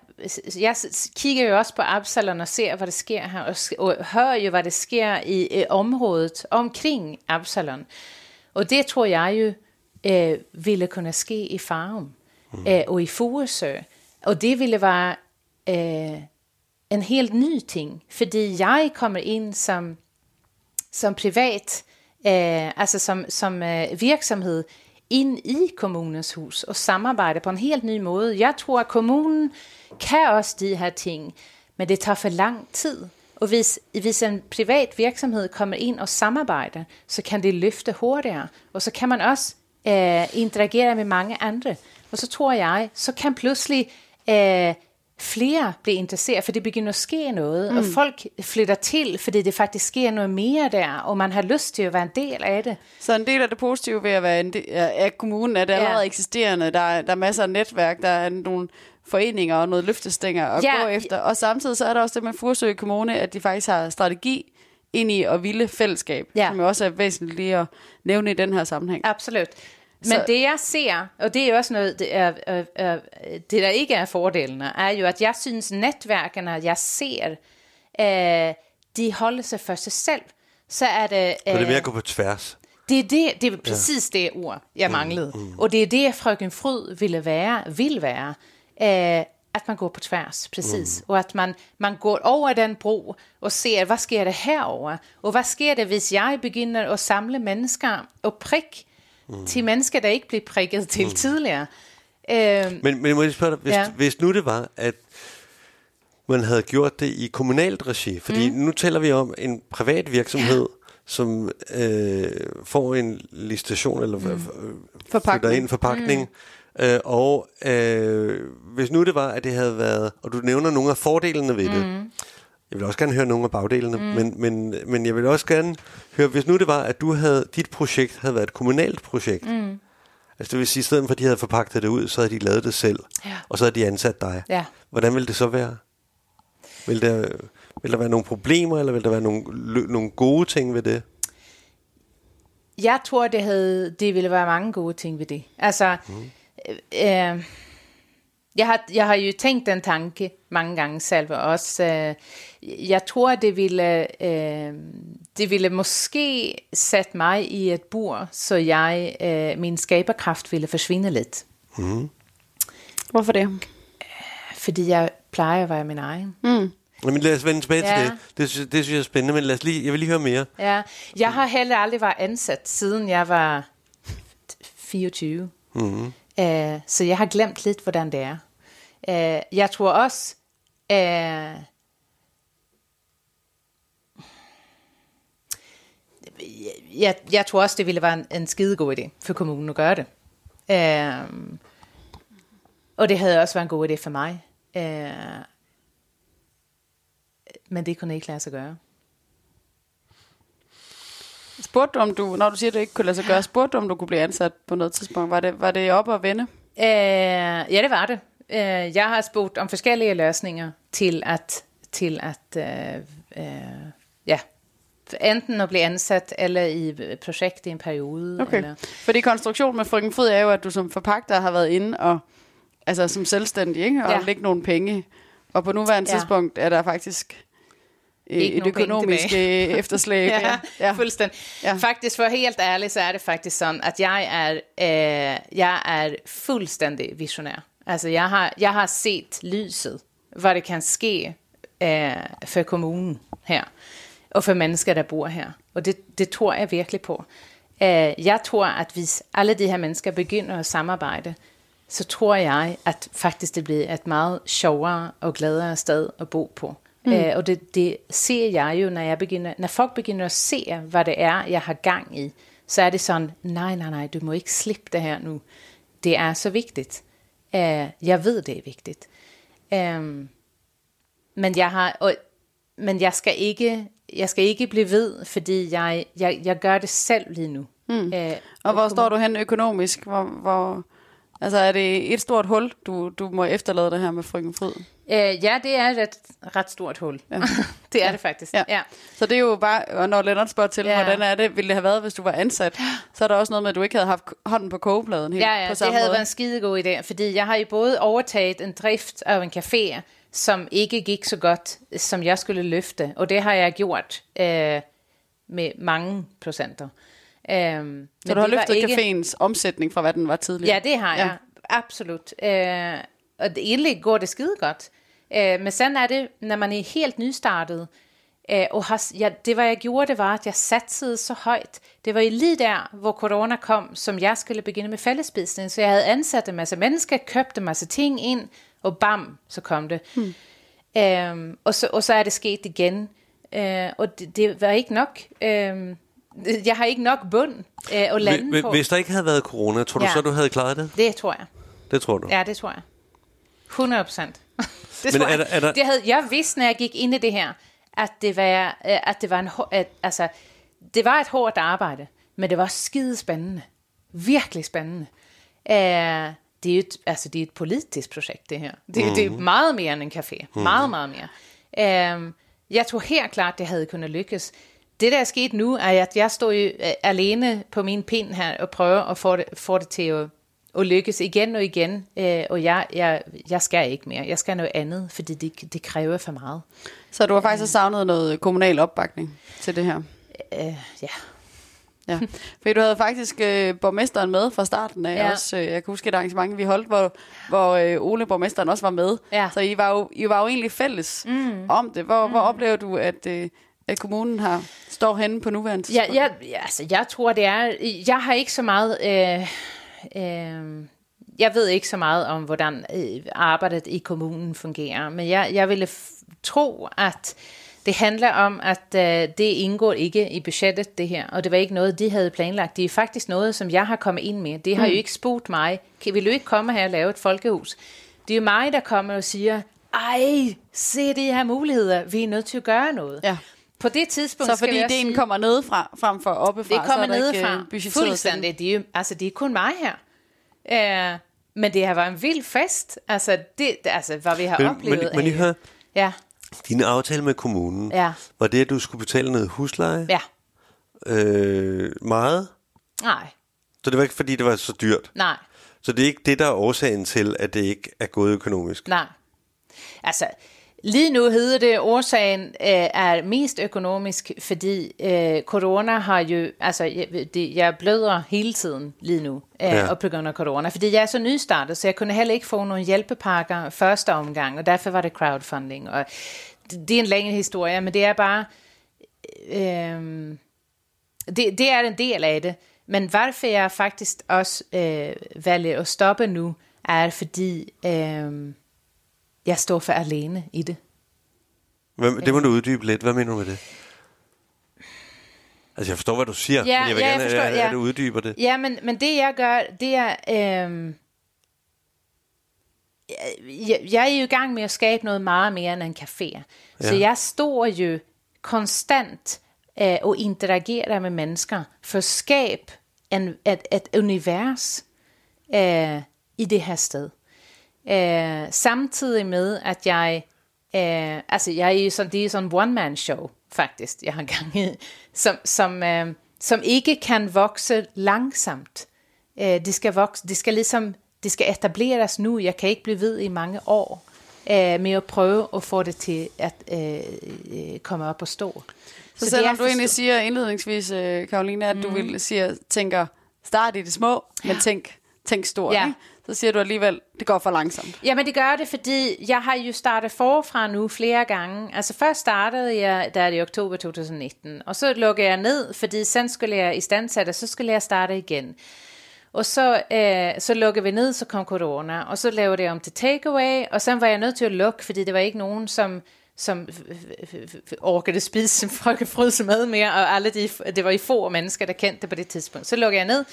jeg kigger jo også på Absalon og ser, hvad der sker her, og, og hører jo, hvad der sker i, i området omkring Absalon. Og det tror jeg jo øh, ville kunne ske i Farum mm. øh, og i Furesø. Og det ville være øh, en helt ny ting, fordi jeg kommer ind som, som privat, øh, altså som, som øh, virksomhed, ind i kommunens hus og samarbejde på en helt ny måde. Jeg tror, at kommunen kan også de her ting, men det tager for lang tid. Og hvis, hvis en privat virksomhed kommer ind og samarbejder, så kan det løfte hurtigere. Og så kan man også øh, interagere med mange andre. Og så tror jeg, så kan pludselig øh, flere blive interesseret, for det begynder at ske noget, mm. og folk flytter til, fordi det faktisk sker noget mere der, og man har lyst til at være en del af det. Så en del af det positive ved at være en del af kommunen er det Ja. allerede eksisterende. Der er, der er masser af netværk, der er nogle foreninger og noget løftestænger at Ja. gå efter. Og samtidig så er der også det med Fursø Kommune, at de faktisk har strategi ind i at ville fællesskab, Ja. som jo også er væsentligt lige at nævne i den her sammenhæng. Absolut. Men det jeg ser, og det er jo også noget, det, er, er, er, det der ikke er fordelene, er jo, at jeg synes netværkene, jeg ser, øh, de holder sig for sig selv. Så er det... Så det er øh, mere at gå på tværs. det er det, det er præcis det ord, jeg manglede. Mm, Og det er det, frøken Fryd ville være, vil være. Øh, at man går på tværs, præcis. Mm. Og at man, man går over den bro og ser, hvad sker der herover? Og hvad sker der, hvis jeg begynder at samle mennesker og prik mm. til mennesker, der ikke blev prikket til mm. tidligere? Øh, Men, men må jeg spørge dig, hvis, Ja. hvis nu det var, at man havde gjort det i kommunalt regi, fordi mm. nu taler vi om en privat virksomhed, ja. som øh, får en licitation eller mm. Forpagtning. flytter ind forpakning, mm. Øh, og øh, hvis nu det var, at det havde været, og du nævner nogle af fordelene ved mm. det, jeg vil også gerne høre nogle af bagdelene, mm. men, men, men jeg vil også gerne høre, hvis nu det var, at du havde, dit projekt havde været et kommunalt projekt, mm. altså det vil sige, i stedet for at de havde forpagtet det ud, så havde de lavet det selv, Ja. og så havde de ansat dig. Ja. Hvordan ville det så være? Vil der, vil der være nogle problemer, eller vil der være nogle, lø- nogle gode ting ved det? Jeg tror, det, havde, det ville være mange gode ting ved det. Altså, mm. Øh, jeg, har, jeg har jo tænkt den tanke mange gange selv og også. Øh, jeg tror, det ville, øh, det ville måske sætte mig i et bur, så jeg, øh, min skaberkraft ville forsvinde lidt. Hvorfor det? Fordi jeg plejer at være min egen. Mm. Jamen lad os vende tilbage Ja. til det. Det, synes- det synes jeg er spændende, men lad os lige, jeg vil lige høre mere. Ja, jeg har heller aldrig været ansat, siden jeg var 24. Mm-hmm. Uh, så jeg har glemt lidt, hvordan det er. Uh, jeg tror også, uh, jeg, jeg tror også, det ville være en, en skidegod idé for kommunen at gøre det. Uh, og det havde også været en god idé for mig. Uh, men det kunne ikke lade sig gøre. Spurgte om du, når du siger, at det ikke kunne lade sig gøre, spurgte du, om du kunne blive ansat på noget tidspunkt? Var det, var det op at vende? Øh, ja, det var det. Øh, jeg har spurgt om forskellige løsninger til at, til at øh, øh, ja, enten at blive ansat eller i projekt i en periode. Okay. Eller, Fordi konstruktionen med frøken Fryd er jo, at du som forpagter har været inde og, altså som selvstændig, ikke? Og Ja. lægge nogle penge. Og på nuværende Ja. tidspunkt er der faktisk Ikke et økonomisk øh, efterslæb. ja, ja. ja. fuldstændig. Ja. Faktisk, for helt ærligt, så er det faktisk sådan, at jeg er, øh, jeg er fuldstændig visionær. Altså, jeg har, jeg har set lyset, hvad det kan ske øh, for kommunen her, og for mennesker, der bor her. Og det, det tror jeg virkelig på. Øh, jeg tror, at hvis alle de her mennesker begynder at samarbejde, så tror jeg, at faktisk det bliver et meget sjovere og gladere sted at bo på. Mm. Øh, og det, det ser jeg jo, når, jeg begynder, når folk begynder at se, hvad det er, jeg har gang i, så er det sådan, nej, nej, nej, du må ikke slippe det her nu. Det er så vigtigt. Øh, jeg ved, det er vigtigt. Øh, men jeg har, og, men jeg skal ikke, jeg skal ikke blive ved, fordi jeg, jeg, jeg gør det selv lige nu. Mm. Øh, Og hvor står du hen økonomisk? Hvor, hvor, altså er det et stort hul, du, du må efterlade det her med frøken Fryd? Øh, ja, det er et ret, ret stort hul. Ja. det er ja. det faktisk. Ja. Ja. Så det er jo bare, og når Lennart spørger til, Ja. ja. hvordan er det, ville det have været, hvis du var ansat, så er der også noget med, at du ikke havde haft hånden på kogepladen helt Ja, ja, på det samme havde måde. været en skidegod idé, fordi jeg har jo både overtaget en drift af en café, som ikke gik så godt, som jeg skulle løfte, og det har jeg gjort øh, med mange procenter. Øhm, Så du har løftet ikke... caféens omsætning fra, hvad den var tidligere? Ja, det har jeg. Absolut. Øh, og det, egentlig går det skide godt. Øh, men sådan er det, når man er helt nystartet. Øh, og har, ja, det, hvad jeg gjorde, det var, at jeg satsede så højt. Det var jo lige der, hvor corona kom, som jeg skulle begynde med fællesbusiness. Så jeg havde ansat en masse mennesker, købte en masse ting ind, og bam, så kom det. Hmm. Øh, og, så, og så er det sket igen. Øh, og det, det var ikke nok. Øh, jeg har ikke nok bund øh, at lande Hvis- på. Hvis der ikke havde været corona, tror du Ja. så, du havde klaret det? Det tror jeg. Det tror du? Ja, det tror jeg. 100 procent. det Men er der- er der- Det havde jeg vidste, når jeg gik ind i det her, at det var, øh, at det var en, at, altså, det var et hårdt arbejde, men det var skide spændende. Virkelig spændende. Uh, det er jo et, altså, det er et politisk projekt, det her. Det, mm. det er meget mere end en café. Mm. Meget, meget mere. Uh, jeg tror helt klart, det havde kunnet lykkes. det, der er sket nu, er, at jeg står jo alene på min pind her og prøver at få det, få det til at, at lykkes igen og igen. Øh, og jeg, jeg, jeg skal ikke mere. Jeg skal noget andet, fordi det, det kræver for meget. Så du har faktisk savnet noget kommunal opbakning til det her? Øh, ja. Ja, for du havde faktisk øh, borgmesteren med fra starten af Ja. også. Øh, jeg kan huske et arrangement, vi holdt, hvor, hvor øh, Ole, borgmesteren, også var med. Ja. Så I var, jo, I var jo egentlig fælles mm. om det. Hvor, mm. hvor oplever du, at, øh, at kommunen har står henne på nuværende Ja, tidspunkt? jeg, ja, altså, jeg tror, det er... Jeg har ikke så meget... Øh, øh, jeg ved ikke så meget om, hvordan øh, arbejdet i kommunen fungerer, men jeg, jeg ville tro, at det handler om, at øh, det indgår ikke i budgettet, det her, og det var ikke noget, de havde planlagt. Det er faktisk noget, som jeg har kommet ind med. Det har mm. jo ikke spurgt mig, kan, vil du ikke komme her og lave et folkehus? Det er jo mig, der kommer og siger, ej, se de her muligheder, vi er nødt til at gøre noget. Ja. På det tidspunkt Så fordi ideen sige, kommer nedefra, frem for oppefra, det kommer så er ikke nedefra. øh. Fuldstændig. Det er, jo, altså, det er kun mig her. Uh, men det har været en vild fest. Altså, det, altså hvad vi har Men, oplevet. men, men I er- hør, Ja, din aftale med kommunen, Ja. var det, at du skulle betale noget husleje? ja. Øh, meget? Nej, Så det var ikke, fordi det var så dyrt? nej, Så det er ikke det, der er årsagen til, at det ikke er gået økonomisk? nej. Altså, lige nu hedder det, årsagen øh, er mest økonomisk, fordi øh, corona har jo, altså, jeg, det, jeg bløder hele tiden lige nu, øh, Ja. på grund af corona, fordi jeg er så nystartet, så jeg kunne heller ikke få nogle hjælpepakker første omgang, og derfor var det crowdfunding, og det, det er en længere historie, men det er bare, øh, det, det er en del af det. Men hvorfor jeg faktisk også øh, vælger at stoppe nu, er fordi øh, jeg står for alene i det. Hvad, det må du uddybe lidt. Hvad mener du med det? Altså, jeg forstår, hvad du siger, Ja, men jeg vil ja, jeg gerne forstår, have, at ja. du uddyber det. Ja, men, men det jeg gør, det er... Øh, jeg, jeg er jo i gang med at skabe noget meget mere end en café. Ja. Så jeg står jo konstant øh, og interagerer med mennesker for at skabe en, et, et univers øh, i det her sted. Øh, samtidig med, at jeg... Øh, altså, jeg er sådan, det er sådan en one-man-show, faktisk, jeg har gang i, som, som, øh, som ikke kan vokse langsomt. Øh, det skal vokse, det skal ligesom, det skal etableres nu. Jeg kan ikke blive ved i mange år øh, med at prøve at få det til at øh, øh, komme op og stå. Så, det selvom du egentlig siger indledningsvis, øh, Karoline, at mm. du vil siger, tænker, start i det små, men tænk, tænk stort, Ja. ikke? så siger du alligevel, det går for langsomt. Jamen det gør det, fordi jeg har jo startet forfra nu flere gange. Altså først startede jeg, der er det i oktober 2019, og så lukkede jeg ned, fordi sen skulle jeg i standsætte, så skulle jeg starte igen. Og så, øh, så lukkede vi ned, så kom corona, og så lavede jeg om til takeaway, og så var jeg nødt til at lukke, fordi det var ikke nogen, som som orkede spise folkefrydse mad mere, og alle de, det var i få mennesker, der kendte det på det tidspunkt. Så lukkede jeg ned,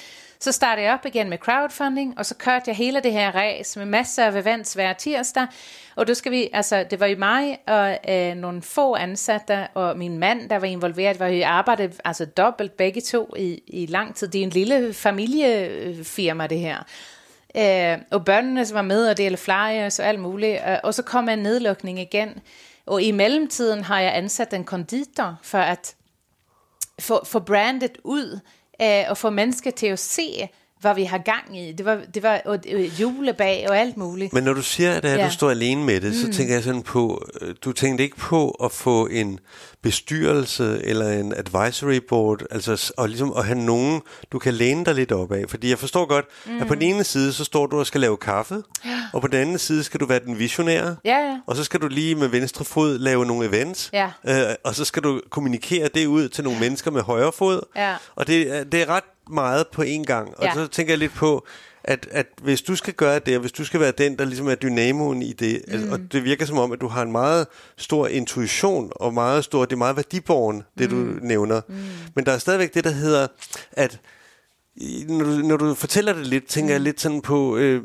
så startede jeg op igen med crowdfunding, og så kørte jeg hele det her race med masser af events hver tirsdag, og du skal vi, altså det var jo mig og øh, nogle få ansatte, og min mand, der var involveret, var jo arbejdet arbejde, altså dobbelt begge to i, i lang tid. Det er en lille familiefirma, det her. Øh, og børnene som var med og dele flyers og alt muligt. Øh, og så kom en nedlukning igen. Og i mellemtiden har jeg ansat en konditor for at få, få brandet ud øh, og få mennesker til at se, hvad vi har gang i. Det var, det var og, øh, julebag og alt muligt. Men når du siger, at, at Ja. du står alene med det, så Mm. tænker jeg sådan på, øh, du tænkte ikke på at få en bestyrelse eller en advisory board, altså og ligesom at have nogen, du kan læne dig lidt op af. Fordi jeg forstår godt, mm. at på den ene side, så står du og skal lave kaffe, og på den anden side skal du være den visionære, Ja, ja. og så skal du lige med venstre fod lave nogle events, Ja. øh, og så skal du kommunikere det ud til nogle mennesker med højre fod, Ja. og det, det er ret meget på én gang. Og Ja. så tænker jeg lidt på, at, at hvis du skal gøre det, og hvis du skal være den, der ligesom er dynamoen i det, mm. og det virker som om, at du har en meget stor intuition, og meget stor, det er meget værdiborgen, det mm. du nævner. Mm. Men der er stadigvæk det, der hedder, at når du, når du fortæller det lidt, tænker mm. jeg lidt sådan på, øh,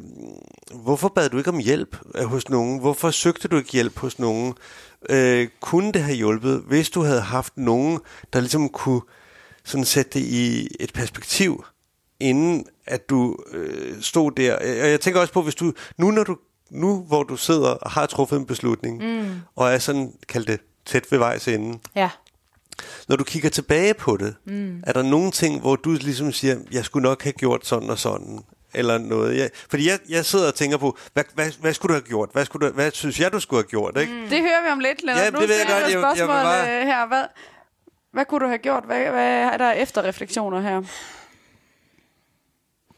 hvorfor bad du ikke om hjælp øh, hos nogen? Hvorfor søgte du ikke hjælp hos nogen? Øh, kunne det have hjulpet, hvis du havde haft nogen, der ligesom kunne sådan sætte det i et perspektiv, inden at du øh, stod der. Øh, Og jeg tænker også på, hvis du nu, når du, nu hvor du sidder og har truffet en beslutning, mm. og er sådan, kald det, tæt ved vejs ende, Ja. Når du kigger tilbage på det, mm. er der nogle ting, hvor du ligesom siger, jeg skulle nok have gjort sådan og sådan, eller noget. Jeg, fordi jeg, jeg sidder og tænker på, hvad, hvad, hvad skulle du have gjort? Hvad, skulle du, hvad synes jeg, du skulle have gjort? Ikke? Mm. Det hører vi om lidt, Lennart. Ja, nu det ved jeg godt. Jeg- jeg spørgsmål bare- øh, her. Hvad, hvad kunne du have gjort? Hvad, hvad er der efter refleksioner her?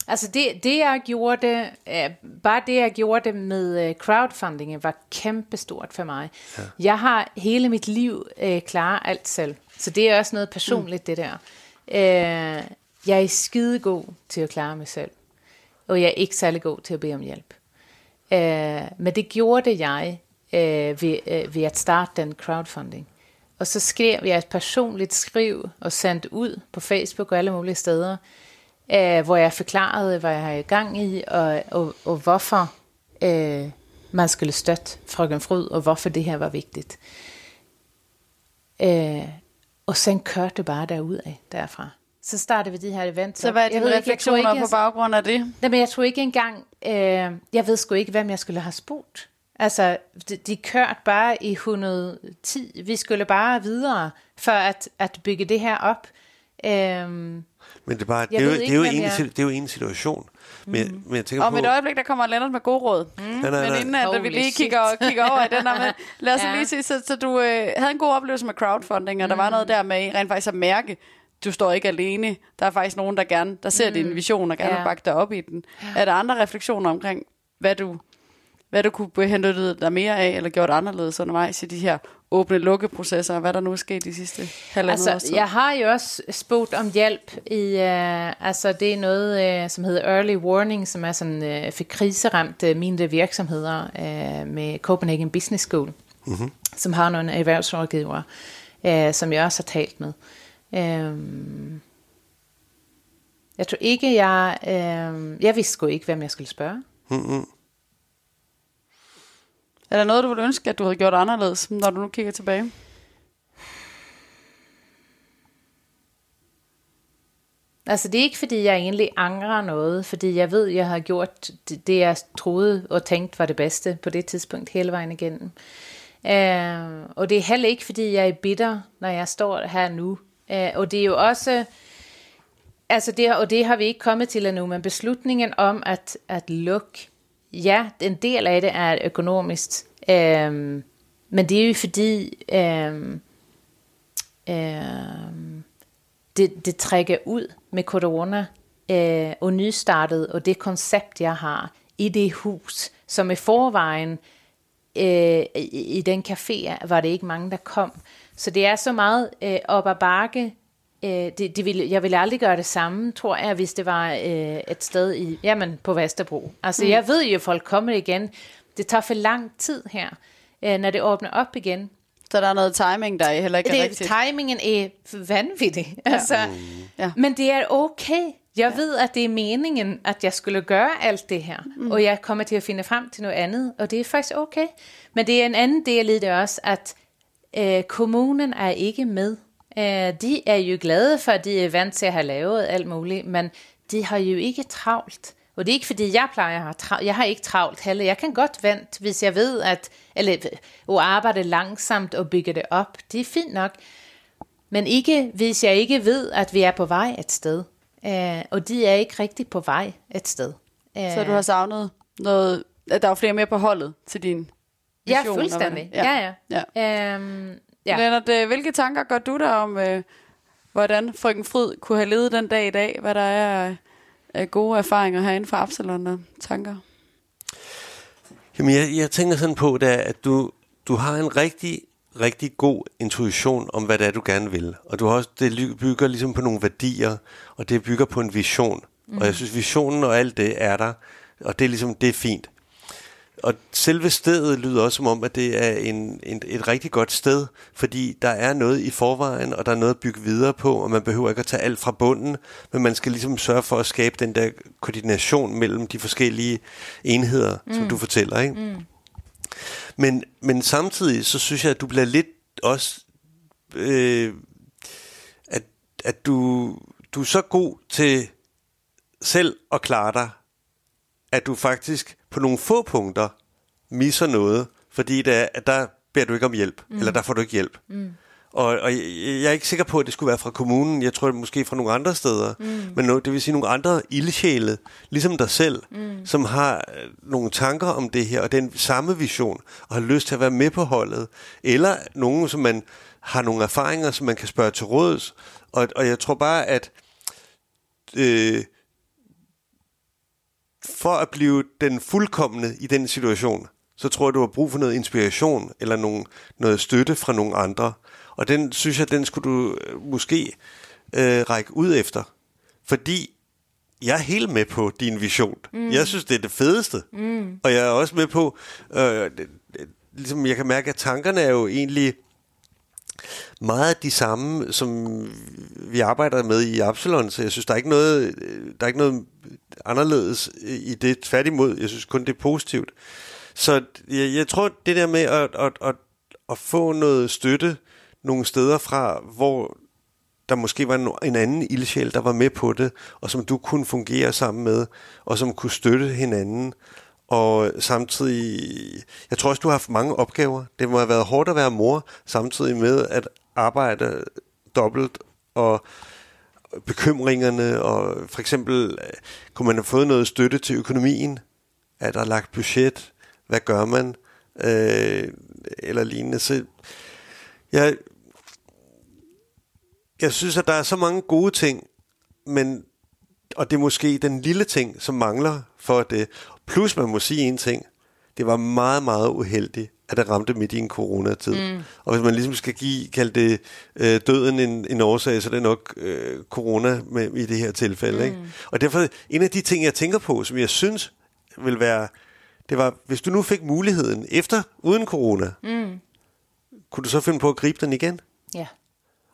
Altså det, det jeg gjorde, øh, bare det jeg gjorde med øh, crowdfunding var kæmpestort for mig. Ja. Jeg har hele mit liv øh, klaret alt selv, så det er også noget personligt det der. Øh, jeg er skidegod til at klare mig selv, og jeg er ikke særlig god til at bede om hjælp. Øh, men det gjorde jeg øh, ved, øh, ved at starte den crowdfunding. Og så skrev jeg et personligt skriv og sendte ud på Facebook og alle mulige steder, øh, hvor jeg forklarede, hvad jeg har i gang i, og, og, og hvorfor øh, man skulle støtte frøken Fryd, og hvorfor det her var vigtigt. Øh, og sen kørte det bare derudad derfra. Så startede vi de her events. Så hvad er dine ved ikke, jeg refleksioner på baggrund af det? Nej, men jeg tror ikke engang, øh, jeg ved sgu ikke, hvem jeg skulle have spurgt. Altså, de, de kørte bare i 110. Vi skulle bare videre for at, at bygge det her op. Øhm, Men det er, bare, det er, jo, ved det, ikke, er jo en, jeg- det er jo en situation. Men, mm. men jeg tænker Om på... et øjeblik, der kommer Lennart med gode råd. Mm. Nej, nej, Men nej. inden at vi Holy lige kigger, kigger over i den her med, lad os Ja. ja. lige sige, så, så du øh, havde en god oplevelse med crowdfunding, og der var noget der med rent faktisk at mærke, du står ikke alene. Der er faktisk nogen, der gerne, der ser mm. din vision og gerne Ja. vil bakke dig op i den. Er der andre refleksioner omkring, hvad du, hvad du kunne hente dig mere af, eller gjort anderledes undervejs i de her åbne lukkeprocesser, og hvad der nu er sket de sidste halvandet altså, tid? jeg har jo også spurgt om hjælp i, øh, altså det er noget, øh, som hedder Early Warning, som er sådan øh, for kriseramte mindre virksomheder øh, med Copenhagen Business School, mm-hmm. som har nogle erhvervsrådgivere, øh, som jeg også har talt med. Øhm, jeg tror ikke, jeg, øh, jeg vidste sgu ikke, hvem jeg skulle spørge. Er der noget, du ville ønske, at du havde gjort anderledes, når du nu kigger tilbage? Altså det er ikke, fordi jeg egentlig angrer noget, fordi jeg ved, jeg har gjort det, jeg troede og tænkte var det bedste på det tidspunkt hele vejen igennem. Uh, og det er heller ikke, fordi jeg er bitter, når jeg står her nu. Uh, og det er jo også, altså det, og det har vi ikke kommet til endnu, men beslutningen om at, at lukke, ja, en del af det er økonomisk, uh, men det er jo fordi, uh, uh, det, det trækker ud med corona øh, og nystartet, og det koncept, jeg har i det hus, som i forvejen øh, i, i den café var det ikke mange, der kom. Så det er så meget øh, op ad bakke. Øh, det, det ville, jeg ville aldrig gøre det samme, tror jeg, hvis det var øh, et sted i, jamen, på Vesterbro. Altså, mm. jeg ved jo, at folk kommer igen. Det tager for lang tid her, øh, når det åbner op igen. Så der er noget timing, der heller ikke er Det, rigtigt. timingen er vanvittig. Altså, Ja. Men det er okay. Jeg ved, at det er meningen, at jeg skulle gøre alt det her. Mm. Og jeg kommer til at finde frem til noget andet. Og det er faktisk okay. Men det er en anden del i det også, at øh, kommunen er ikke med. Øh, de er jo glade for, at de er vant til at have lavet alt muligt. Men de har jo ikke travlt. Og det er ikke, fordi jeg plejer at have travlt. Jeg har ikke travlt heller. Jeg kan godt vente, hvis jeg ved, at... Eller og arbejde langsomt og bygge det op. Det er fint nok. Men ikke, hvis jeg ikke ved, at vi er på vej et sted. Uh, og de er ikke rigtig på vej et sted. Uh, Så du har savnet noget, der var flere mere på holdet til din Ja, vision, fuldstændig. hvad- Ja, ja. ja. Um, ja. Lennart, øh, hvilke tanker gør du der om, øh, hvordan frøken Fryd kunne have levet den dag i dag? Hvad der er af gode erfaringer herinde fra Absalon og tanker? Jamen, jeg, jeg tænker sådan på, det at du, du har en rigtig, rigtig god intuition om, hvad det er, du gerne vil. Og du har også, det bygger ligesom på nogle værdier, og det bygger på en vision. Mm. Og jeg synes, visionen og alt det er der, og det er ligesom, det er fint. Og selve stedet lyder også som om, at det er en, en, et rigtig godt sted, fordi der er noget i forvejen, og der er noget at bygge videre på, og man behøver ikke at tage alt fra bunden, men man skal ligesom sørge for at skabe den der koordination mellem de forskellige enheder, mm. som du fortæller. Ikke? Mm. Men, men samtidig, så synes jeg, at du bliver lidt også, øh, at, at du, du er så god til selv at klare dig, at du faktisk på nogle få punkter misser noget, fordi der, der beder du ikke om hjælp, mm. eller der får du ikke hjælp. Mm. Og, og jeg, er ikke sikker på, at det skulle være fra kommunen. Jeg tror, det måske fra nogle andre steder. Mm. Men no, det vil sige nogle andre ildsjæle, ligesom dig selv, mm. som har øh, nogle tanker om det her, og den samme vision, og har lyst til at være med på holdet. Eller nogen, som man har nogle erfaringer, som man kan spørge til råds. Og, og jeg tror bare, at øh, for at blive den fuldkommende i den situation, så tror jeg, du har brug for noget inspiration, eller nogle, noget støtte fra nogle andre. Og den synes jeg, den skulle du øh, måske øh, række ud efter. Fordi jeg er helt med på din vision. Mm. Jeg synes, det er det fedeste. Mm. Og jeg er også med på, øh, ligesom jeg kan mærke, at tankerne er jo egentlig meget de samme, som vi arbejder med i Absalon, så jeg synes, der er ikke noget, der er ikke noget anderledes i det. Tværtimod, jeg synes kun, det er positivt. Så jeg, jeg tror, det der med at, at, at, at få noget støtte nogle steder fra, hvor der måske var en anden ildsjæl, der var med på det, og som du kunne fungere sammen med, og som kunne støtte hinanden, og samtidig, jeg tror også, du har haft mange opgaver. Det må have været hårdt at være mor, samtidig med at arbejde dobbelt, og bekymringerne, og for eksempel, øh, kunne man have fået noget støtte til økonomien? Er der lagt budget? Hvad gør man? Øh, eller lignende. Så jeg, jeg synes, at der er så mange gode ting, men og det er måske den lille ting, som mangler for det. Plus man må sige en ting. Det var meget, meget uheldigt, at det ramte midt i en coronatid. Mm. Og hvis man ligesom skal give, kalde det øh, døden en, en årsag, så er det nok øh, corona med, i det her tilfælde. Mm. Ikke? Og derfor, en af de ting, jeg tænker på, som jeg synes vil være, det var, hvis du nu fik muligheden efter, uden corona, mm. kunne du så finde på at gribe den igen? Ja.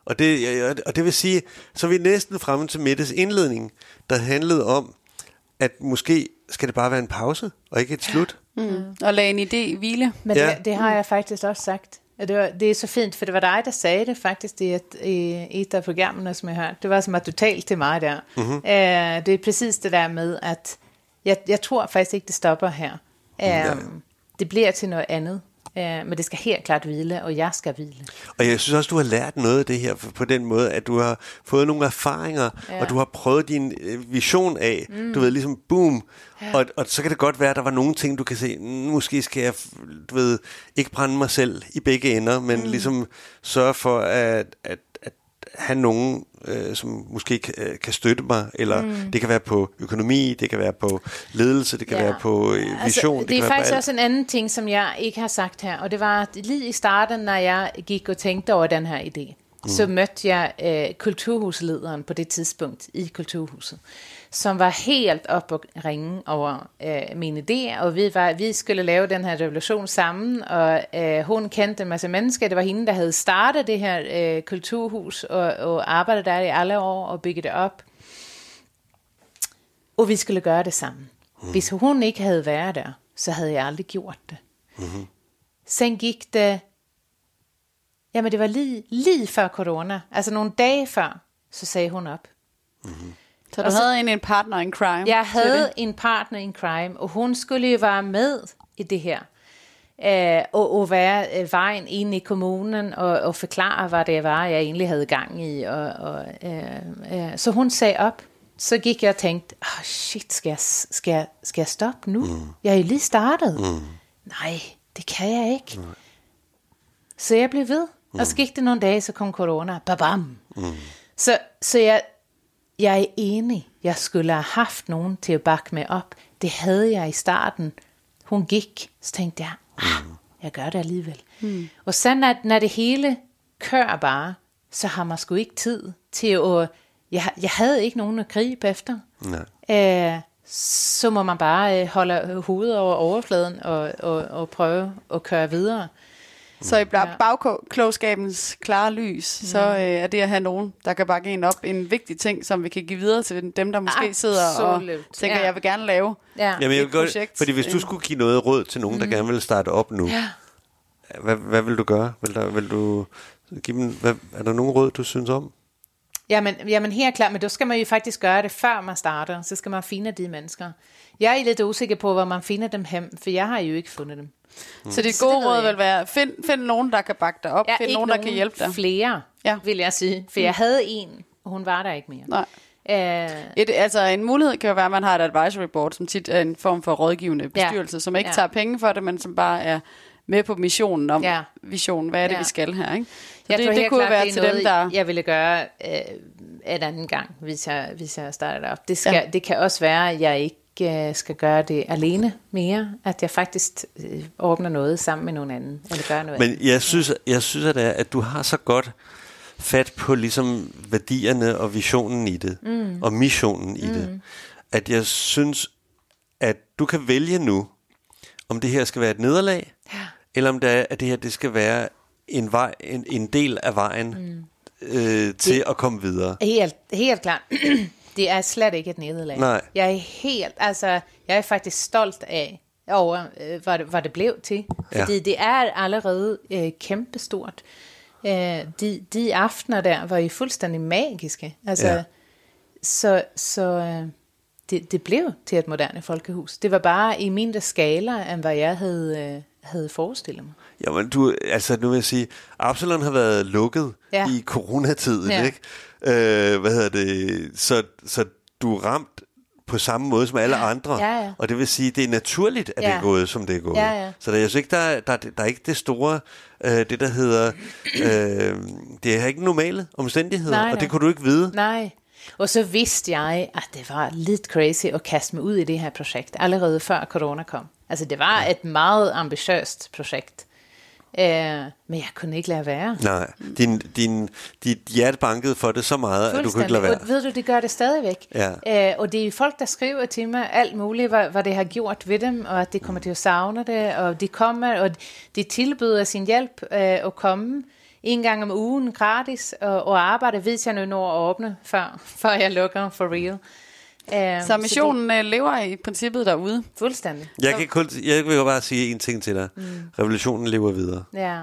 Og det, og det vil sige, så er vi næsten fremme til Mettes indledning, der handlede om, at måske skal det bare være en pause, og ikke et slut. Mm. Og lade en idé hvile. Men ja. det, det har jeg faktisk også sagt. Det, var, det er så fint, for det var dig, der sagde det faktisk i et, i et af programmerne, som jeg hørte. Det var som at du talte til mig der. Mm-hmm. Uh, det er præcis det der med, at jeg, jeg tror faktisk ikke, det stopper her. Uh, ja. Det bliver til noget andet. Uh, men det skal helt klart hvile, og jeg skal hvile. Og jeg synes også, du har lært noget af det her på den måde, at du har fået nogle erfaringer, ja. og du har prøvet din øh, vision af. Mm. Du ved, ligesom boom. Ja. Og, og så kan det godt være, at der var nogle ting, du kan se, mm, måske skal jeg du ved, ikke brænde mig selv i begge ender, men mm. ligesom sørge for, at, at have nogen, øh, som måske kan, øh, kan støtte mig, eller mm. det kan være på økonomi, det kan være på ledelse, det kan ja. være på øh, altså, vision. Altså, det, det er faktisk også en anden ting, som jeg ikke har sagt her, og det var lige i starten, når jeg gik og tænkte over den her idé, mm. så mødte jeg øh, kulturhuslederen på det tidspunkt i kulturhuset som var helt op og ringe over øh, min idé, og vi, var, vi skulle lave den her revolution sammen, og øh, hun kendte en masse mennesker. Det var hende, der havde startet det her øh, kulturhus, og, og arbejdet der i alle år, og bygget det op. Og vi skulle gøre det sammen. Mm. Hvis hun ikke havde været der, så havde jeg aldrig gjort det. Mm-hmm. Sen gik det, jamen det var lige, lige før corona, altså nogle dage før, så sagde hun op. Mm-hmm. Så du og havde en, en partner in crime? Jeg havde en partner in crime, og hun skulle jo være med i det her. Uh, og, og være uh, vejen ind i kommunen og, og forklare, hvad det var, jeg egentlig havde gang i. Og, og, uh, uh, så hun sagde op. Så gik jeg og tænkte, oh, shit, skal jeg, skal, jeg, skal jeg stoppe nu? Mm. Jeg er jo lige startet. Mm. Nej, det kan jeg ikke. Mm. Så jeg blev ved. Mm. Og så gik det nogle dage, så kom corona. Babam. Mm. Så, så jeg, jeg er enig. Jeg skulle have haft nogen til at bakke mig op. Det havde jeg i starten. Hun gik, så tænkte jeg, ah, jeg gør det alligevel. Mm. Og så når, når det hele kører bare, så har man sgu ikke tid til at... Jeg, jeg havde ikke nogen at gribe efter. Nej. Øh, så må man bare øh, holde hovedet over overfladen og, og, og prøve at køre videre. Så i bagklogskabens klare lys, mm. så øh, er det at have nogen, der kan bakke en op, en vigtig ting, som vi kan give videre til dem, der måske Absolut. sidder og tænker, ja. jeg vil gerne lave ja. Jamen, jeg vil godt, projekt. Fordi hvis du skulle give noget råd til nogen, der mm. gerne vil starte op nu, ja. hvad, hvad vil du gøre? Vil, der, vil du give dem, hvad, er der nogen råd, du synes om? Jamen, jamen helt klart, men då ska man ju faktiskt göra det før man starter, så ska man finna de mennesker. Jeg er lidt usikker på, hvor man finder dem hen, for jeg har jo ikke fundet dem. Så dit Så det gode råd vil være, find, find nogen, der kan bakke dig op. Jeg Find nogen, der kan hjælpe dig. flere, Ja. ja. vil jeg sige. For jeg havde en, og hun var der ikke mere. Nej. Øh, Et, altså en mulighed kan jo være, at man har et advisory board, som tit er en form for rådgivende bestyrelse, ja. som ikke ja. Ja. tager penge for det, men som bare er med på missionen om ja. Ja. visionen. Hvad er det, ja. Ja. vi skal her? Ikke? Så jeg det, tror det kunne klart, være det er til noget, dem, der... jeg ville gøre øh, en anden gang, hvis jeg, hvis jeg starter op. Det, skal, Ja. ja. det kan også være, at jeg ikke øh, skal gøre det alene mere, at jeg faktisk øh, åbner noget sammen med nogen anden, eller gør noget Men jeg synes, jeg synes at, det er, at du har så godt fat på ligesom værdierne og visionen i det, mm. og missionen i mm. det, at jeg synes, at du kan vælge nu, om det her skal være et nederlag, Ja. eller om det er, at det her det skal være en, vej, en, en del af vejen mm. øh, til at komme videre. Helt, helt klart. det er slet ikke et nederlag. Nej. Jeg er helt, altså, jeg er faktisk stolt af, over, øh, hvad, det, hvad det blev til. Ja. Fordi det er allerede øh, kæmpestort. Øh, de, de aftener der var jo fuldstændig magiske. Altså, Ja. ja. Så, så øh, det, det blev til et moderne folkehus. Det var bare i mindre skala, end hvad jeg havde, øh, havde forestillet mig. Jamen, du, altså nu vil jeg sige, Absalon har været lukket ja. Ja. i coronatiden, ja. Ja. ikke? Øh, hvad hedder det? Så, så du er ramt på samme måde som alle andre. Ja, ja. Og det vil sige, det er naturligt, at ja. det er gået, som det er gået. Ja, ja. Så der, jeg synes ikke, der, er- der, er- der er ikke det store, øh, det der hedder, øh, det er ikke normale omstændigheder, Nej, og det kunne du ikke vide. Nej. Og så vidste jeg, at det var lidt crazy at kaste mig ud i det her projekt, allerede før corona kom. Altså det var et meget ambitiøst projekt. Øh, men jeg kunne ikke lade være. Nej, din, din, dit hjerte bankede for det så meget, at du kunne ikke lade være. Og ved du, det gør det stadigvæk. Ja. Øh, og det er folk, der skriver til mig alt muligt, hvad, hvad det har gjort ved dem, og at de kommer til at savne det, og de kommer, og de tilbyder sin hjælp øh, at komme en gang om ugen gratis, og, og arbejde, hvis jeg nu når at åbne, før, før jeg lukker for real. Øh, Så missionen øh, lever i princippet derude. Det, fuldstændig. Jeg, kan kun, jeg vil jo bare sige en ting til dig. Mm. Revolutionen lever videre. Ja.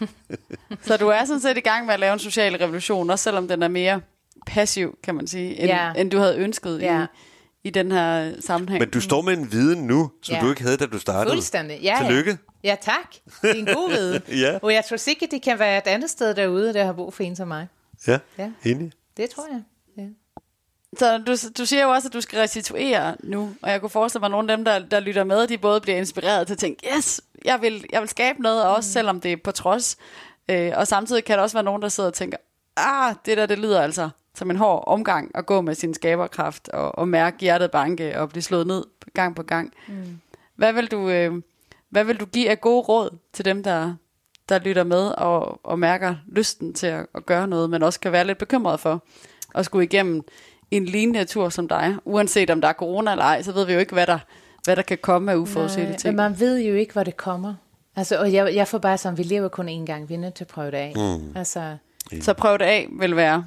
Så du er sådan set i gang med at lave en social revolution, også selvom den er mere passiv, kan man sige, end, Ja. end du havde ønsket Ja. i, i den her sammenhæng. Men du står med en viden nu, som Ja. du ikke havde, da du startede. Fuldstændig. Ja, Tillykke. Ja. ja, tak. Det er en god viden. Ja. Og jeg tror sikkert, det kan være et andet sted derude, der har brug for en som mig. Ja, Ja. enig. Det tror jeg. Så du, du siger jo også, at du skal restituere nu, og jeg kunne forestille mig, at nogle af dem, der, der lytter med, de både bliver inspireret til at tænke, yes, jeg vil, jeg vil skabe noget, også Mm. selvom det er på trods. Øh, og samtidig kan der også være nogen, der sidder og tænker, ah, det der, det lyder altså som en hård omgang at gå med sin skaberkraft og, og mærke hjertet banke og blive slået ned gang på gang. Mm. Hvad, vil du, øh, hvad vil du give af gode råd til dem, der, der lytter med og, og mærker lysten til at, at gøre noget, men også kan være lidt bekymret for at skulle igennem en lignende tur som dig. Uanset om der er corona eller ej, så ved vi jo ikke, hvad der, hvad der kan komme af uforudsete ting. Men man ved jo ikke, hvor det kommer. Altså, og jeg, jeg får bare sådan, vi lever kun én gang, vi er nødt til at prøve det af. Mm. Altså, Så prøv det af, vil være,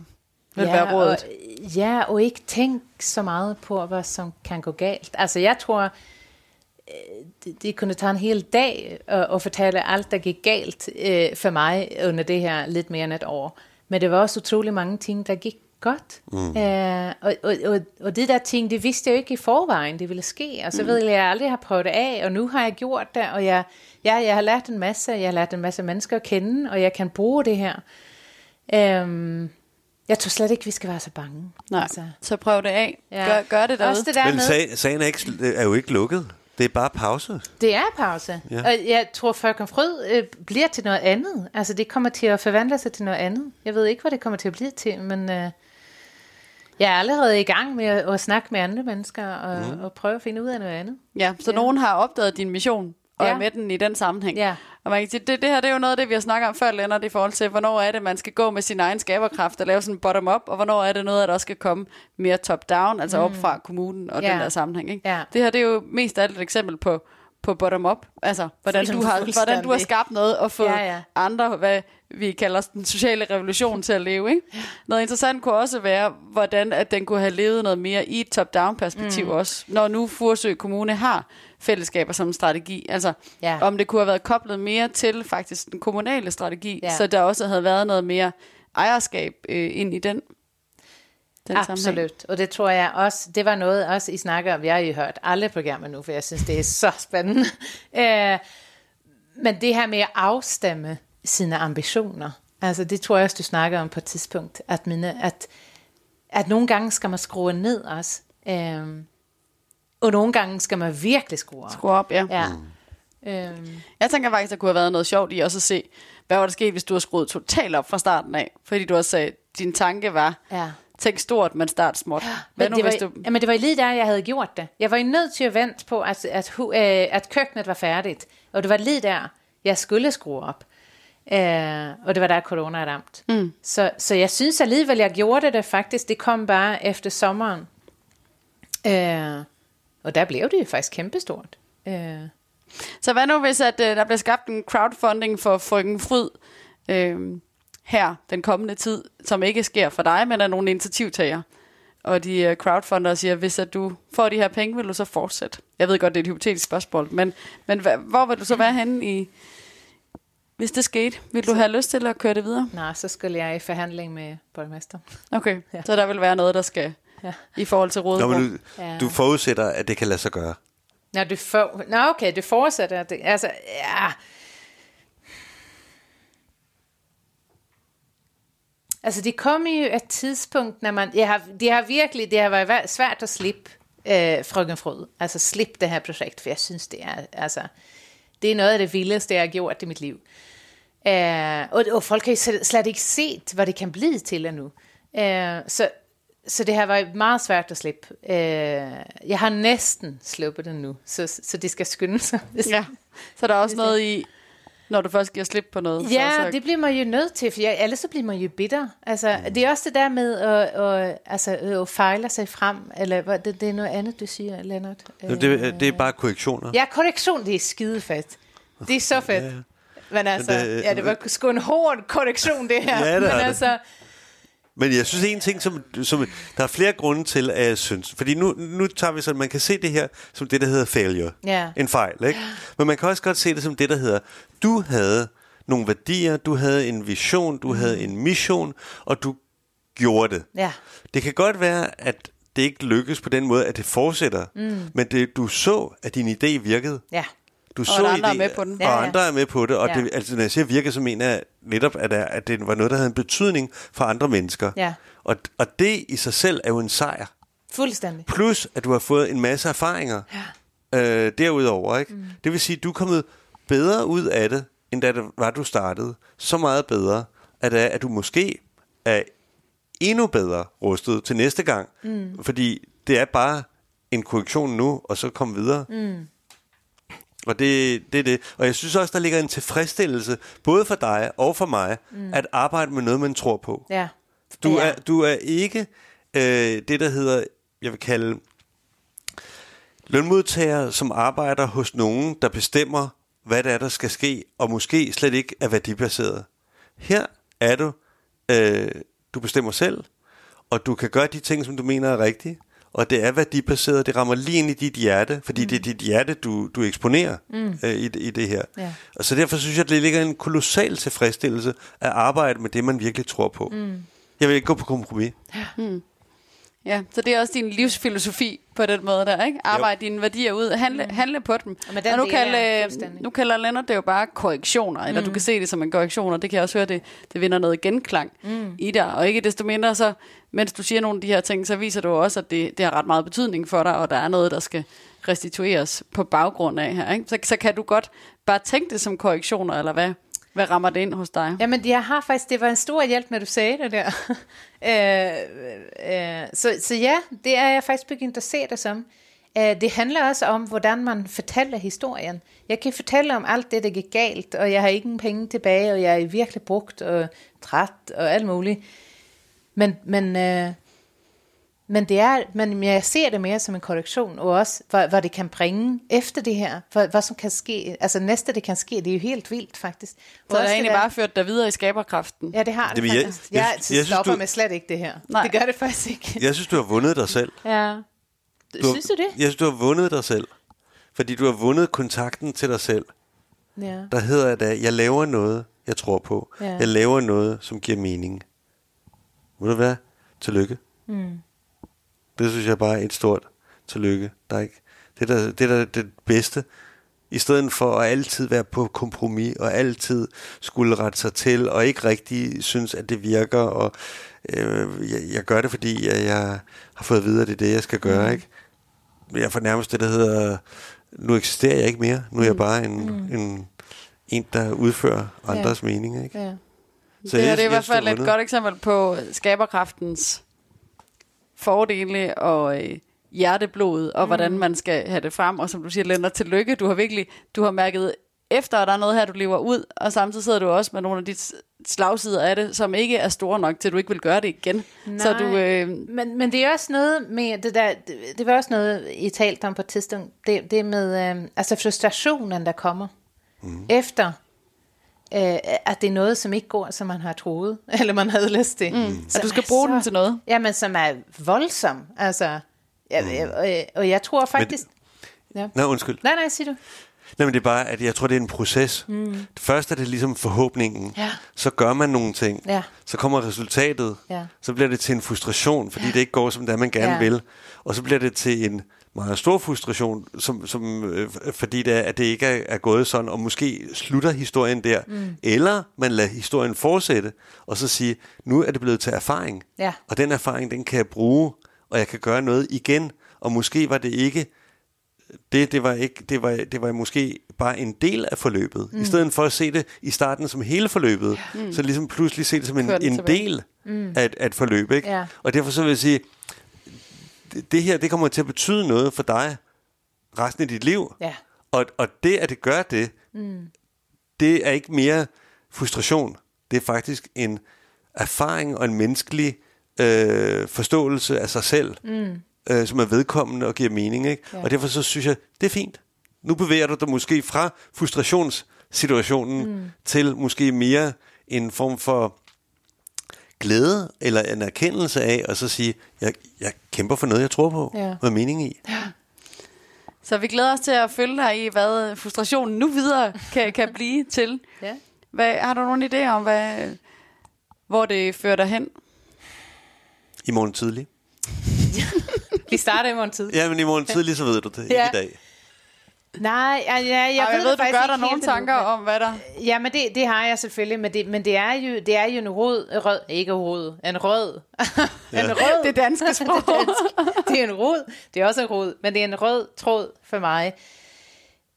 vil være rådet. Og, ja, og ikke tænk så meget på, hvad som kan gå galt. Altså, jeg tror, øh, det, det kunne tage en hel dag at, at fortælle alt, der gik galt øh, for mig under det her lidt mere end et år. Men det var også utrolig mange ting, der gik godt. Mm. Øh, og, og, og, og det der ting, det vidste jeg jo ikke i forvejen, det ville ske. Og så mm. ved jeg, at jeg aldrig har prøvet det af, og nu har jeg gjort det, og jeg, jeg, jeg har lært en masse, jeg har lært en masse mennesker at kende, og jeg kan bruge det her. Øhm, jeg tror slet ikke, vi skal være så bange. Nej, altså. så prøv det af. Ja. Gør, gør det derude. Også det der Men sag, sagen er, ikke, er jo ikke lukket. Det er bare pause. det er pause. Ja. Og jeg tror, Folk og Frød øh, bliver til noget andet. Altså, det kommer til at forvandle sig til noget andet. Jeg ved ikke, hvad det kommer til at blive til, men øh, jeg er allerede i gang med at, at snakke med andre mennesker og, mm. og prøve at finde ud af noget andet. Ja, så ja. nogen har opdaget din mission og ja. Er med den i den sammenhæng. Ja. Og man kan sige, det, det her det er jo noget af det, vi har snakket om før, Lennart, i forhold til, hvornår er det, man skal gå med sin egen skaberkraft og lave sådan bottom-up, og hvornår er det noget, der også skal komme mere top-down, altså op fra kommunen og Ja. den der sammenhæng. Ikke? Ja. Det her det er jo mest af alt et eksempel på, på bottom-up, altså hvordan du, har, hvordan du har skabt noget og fået Ja, ja. andre, hvad vi kalder den sociale revolution til at leve. Ikke? Noget interessant kunne også være, hvordan at den kunne have levet noget mere i et top-down perspektiv mm. også, når nu Fursø Kommune har fællesskaber som en strategi. Altså, Ja. om det kunne have været koblet mere til faktisk den kommunale strategi, Ja. så der også havde været noget mere ejerskab øh, ind i den. Den sammenhæng. Absolut, og det tror jeg også, det var noget også, I snakker om, jeg har jo hørt alle programmer nu, for jeg synes, det er så spændende. Øh, men det her med at afstemme sine ambitioner, altså det tror jeg også, du snakker om på et tidspunkt, at, mine, at, at nogle gange skal man skrue ned også, øh, og nogle gange skal man virkelig skrue op. Skru op, ja. Ja. Øhm, Jeg tænker faktisk, der kunne have været noget sjovt i også at se, hvad var der sket, hvis du havde skruet totalt op fra starten af. Fordi du også sagde, at din tanke var, ja. Tænk stort, men start småt. Hvad Men nu, det, var, hvis du... jamen, det var lige der, jeg havde gjort det. Jeg var jo nødt til at vente på, at, at, hu- øh, at køkkenet var færdigt. Og det var lige der, jeg skulle skrue op. Øh, og det var der, corona er ramt. Mm. Så, så jeg synes alligevel, jeg gjorde det faktisk. Det kom bare efter sommeren. Øh, og der blev det jo faktisk kæmpestort. Øh, Så hvad nu, hvis at, øh, der bliver skabt en crowdfunding for Frøken Fryd øh, her den kommende tid, som ikke sker for dig, men af nogle initiativtager. Og de øh, crowdfunder siger, hvis at du får de her penge, vil du så fortsætte? Jeg ved godt, det er et hypotetisk spørgsmål, men, men hva, hvor vil du så være henne i, hvis det skete? Vil du have lyst til at køre det videre? nej, så skulle jeg i forhandling med borgmester. Okay, Ja. så der vil være noget, der skal Ja. i forhold til Nå, rådet. men du, Ja. du forudsætter, at det kan lade sig gøre. Nå, du får, nå okay, du fortsætter. Det, altså, ja. Altså, det kommer jo et tidspunkt, når man... Jeg har, det har virkelig det har været svært at slippe øh, Frøken Frød. Altså, slippe det her projekt, for jeg synes, det er... Altså, det er noget af det vildeste, jeg har gjort i mit liv. Øh, og, og folk har jo slet, slet ikke set, hvad det kan blive til endnu. Øh, så, så det har været meget svært at slippe. Øh, jeg har næsten sluppet det nu, så, så det skal skynde sig. Ja, så der er også noget i, når du først giver slip på noget. Ja, så, så, det bliver man jo nødt til, for jeg, ellers så bliver man jo bitter. Altså, det er også det der med at, at, altså, at fejle sig frem, eller det, det er noget andet, du siger, Lennart. Det, det, det er bare korrektioner. Ja, korrektion, det er skide fedt. Det er så fedt. Ja, ja. Men altså, det- ja, det var sgu en hård korrektion, det her. Ja, det Men det. Men jeg synes en ting, som, som der er flere grunde til, at jeg synes. Fordi nu, nu tager vi sådan, man kan se det her som det, der hedder failure. Ja. En fejl, ikke? Men man kan også godt se det som det, der hedder, du havde nogle værdier, du havde en vision, du mm. havde en mission, og du gjorde det. ja, Det kan godt være, at det ikke lykkes på den måde, at det fortsætter. Mm. Men det, du så, at din idé virkede. ja. Du at så andre er med på den. Og Ja, ja. andre er med på det. Og Ja. det, altså, når jeg siger virke, så mener jeg netop, at, at det var noget, der havde en betydning for andre mennesker. Ja. Og, og det i sig selv er jo en sejr. Fuldstændig. Plus, at du har fået en masse erfaringer ja. øh, derudover. Ikke? Mm. Det vil sige, at du er kommet bedre ud af det, end da det var, du startede. Så meget bedre, at, øh, at du måske er endnu bedre rustet til næste gang. Mm. Fordi det er bare en korrektion nu, og så komme videre. Mm. Og det, det er det. Og jeg synes også, der ligger en tilfredsstillelse, både for dig og for mig, mm. at arbejde med noget, man tror på. Ja. Du, ja. er, du er ikke øh, det, der hedder, jeg vil kalde, lønmodtagere, som arbejder hos nogen, der bestemmer, hvad det er, der skal ske, og måske slet ikke er værdibaseret. Her er du, øh, du bestemmer selv, og du kan gøre de ting, som du mener er rigtige, og det er værdibaseret, det rammer lige ind i dit hjerte, fordi mm. det er dit hjerte, du, du eksponerer mm. øh, i, i det her. Ja. Og så derfor synes jeg, at det ligger en kolossal tilfredsstillelse at arbejde med det, man virkelig tror på. Mm. Jeg vil ikke gå på kompromis. Ja, så det er også din livsfilosofi på den måde der, ikke? Arbejde dine værdier ud, handle, handle på dem. Og den nu, kalder, fuldstændig. nu kalder Lennart det jo bare korrektioner, eller du kan se det som en korrektion, og det kan jeg også høre, det, det vinder noget genklang mm. i dig. Og ikke desto mindre, så mens du siger nogle af de her ting, så viser du også, at det, det har ret meget betydning for dig, og der er noget, der skal restitueres på baggrund af her. Ikke? Så, så kan du godt bare tænke det som korrektioner, eller hvad, hvad rammer det ind hos dig? Jamen, jeg har faktisk, det var en stor hjælp, når du sagde det der. øh, øh, så, så ja, det er jeg faktisk begyndt at se det som. Øh, det handler også om, hvordan man fortæller historien. Jeg kan fortælle om alt det, der gik galt, og jeg har ingen penge tilbage, og jeg er virkelig brugt og træt og alt muligt. Men, men, øh, men, det er, men jeg ser det mere som en korrektion, og også, hvad, hvad det kan bringe efter det her. Hvad, hvad som kan ske, altså næste det kan ske, det er jo helt vildt faktisk. Så Og det har egentlig der- bare ført dig videre i skaberkraften. Ja, det har det, Det jeg- faktisk. jeg- Jeg, jeg jeg, synes, stopper du- med slet ikke det her. Nej. Det gør det faktisk ikke. Jeg synes, du har vundet dig selv. Ja. Du har, Synes du det? Jeg synes, du har vundet dig selv. Fordi du har vundet kontakten til dig selv. Ja. Der hedder det, jeg laver noget, jeg tror på. Ja. Jeg laver noget, som giver mening. Må du være? Tillykke. Mm. Det synes jeg bare er et stort tillykke. Der er ikke, det, der, det der er det bedste. I stedet for at altid være på kompromis, og altid skulle rette sig til, og ikke rigtig synes, at det virker, og øh, jeg, jeg gør det, fordi jeg, jeg har fået at vide, at det er det, jeg skal gøre. Mm. Ikke? Jeg får nærmest det, der hedder, nu eksisterer jeg ikke mere. Nu er jeg bare en, mm. en, en der udfører andres ja. mening. Ikke? Ja. Så det her det er i hvert fald et godt eksempel på skaberkraftens fordele og øh, hjerteblod, og mm. hvordan man skal have det frem. Og som du siger, Lennart, tillykke. Du har virkelig du har mærket efter, at der er noget her, du lever ud, og samtidig sidder du også med nogle af de slagsider af det, som ikke er store nok, til du ikke vil gøre det igen. Nej, så du, øh... men, men det er også noget med, det der, det, det var også noget, I talte om på et tidspunkt, det, det med, øh, altså frustrationen, der kommer, mm. efter, øh, at det er noget, som ikke går, som man har troet, eller man havde lyst til. Mm. At du skal bruge så, den til noget. Ja, men som er voldsom, altså, ja, mm. og, og jeg tror faktisk... Men, ja. Nej, undskyld. Nej, nej, sig du. Nej, men det er bare, at jeg tror, det er en proces. Mm. Først er det ligesom forhåbningen. Ja. Så gør man nogle ting. Ja. Så kommer resultatet. Ja. Så bliver det til en frustration, fordi ja. det ikke går, som det er, man gerne Ja. vil. Og så bliver det til en meget stor frustration, som, som, øh, fordi det er, at det ikke er, er gået sådan, og måske slutter historien der. Mm. Eller man lader historien fortsætte, og så sige, nu er det blevet til erfaring. Ja. Og den erfaring, den kan jeg bruge, og jeg kan gøre noget igen. Og måske var det ikke det, det var ikke, det var, det var måske bare en del af forløbet. Mm. I stedet for at se det i starten som hele forløbet, mm. så ligesom pludselig se det som en, en del mm. af, af et forløb. Ikke? Ja. Og derfor så vil jeg sige, det, her, det kommer til at betyde noget for dig resten af dit liv. Ja. Og, og det, at det gør det, mm. det er ikke mere frustration. Det er faktisk en erfaring og en menneskelig øh, forståelse af sig selv, mm. øh, som er vedkommende og giver mening. Ikke? Ja. Og derfor så synes jeg, det er fint. Nu bevæger du dig måske fra frustrationssituationen mm. til måske mere en form for glæde eller en erkendelse af, og så sige, jeg, jeg kæmper for noget, jeg tror på, Ja. hvad er mening i. Så vi glæder os til at følge dig i, hvad frustrationen nu videre kan, kan blive til. Ja. Hvad, har du nogen idé om, hvad, hvor det fører dig hen? I morgen tidlig. Vi starter i morgen tid. Ja, men i morgen tidlig, så ved du det. Ikke Ja. i dag. Nej, ja, ja, jeg, Jeg, ved, jeg ved, det du faktisk gør ikke dig nogle tanker om, hvad der... Ja, men det, det har jeg selvfølgelig, men det, men det er jo, det er jo en rød, rød, ikke rød, en rød, en rød, Det danske sprog. det, er dansk. det er en rod, det er også en rod, men det er en rød tråd for mig.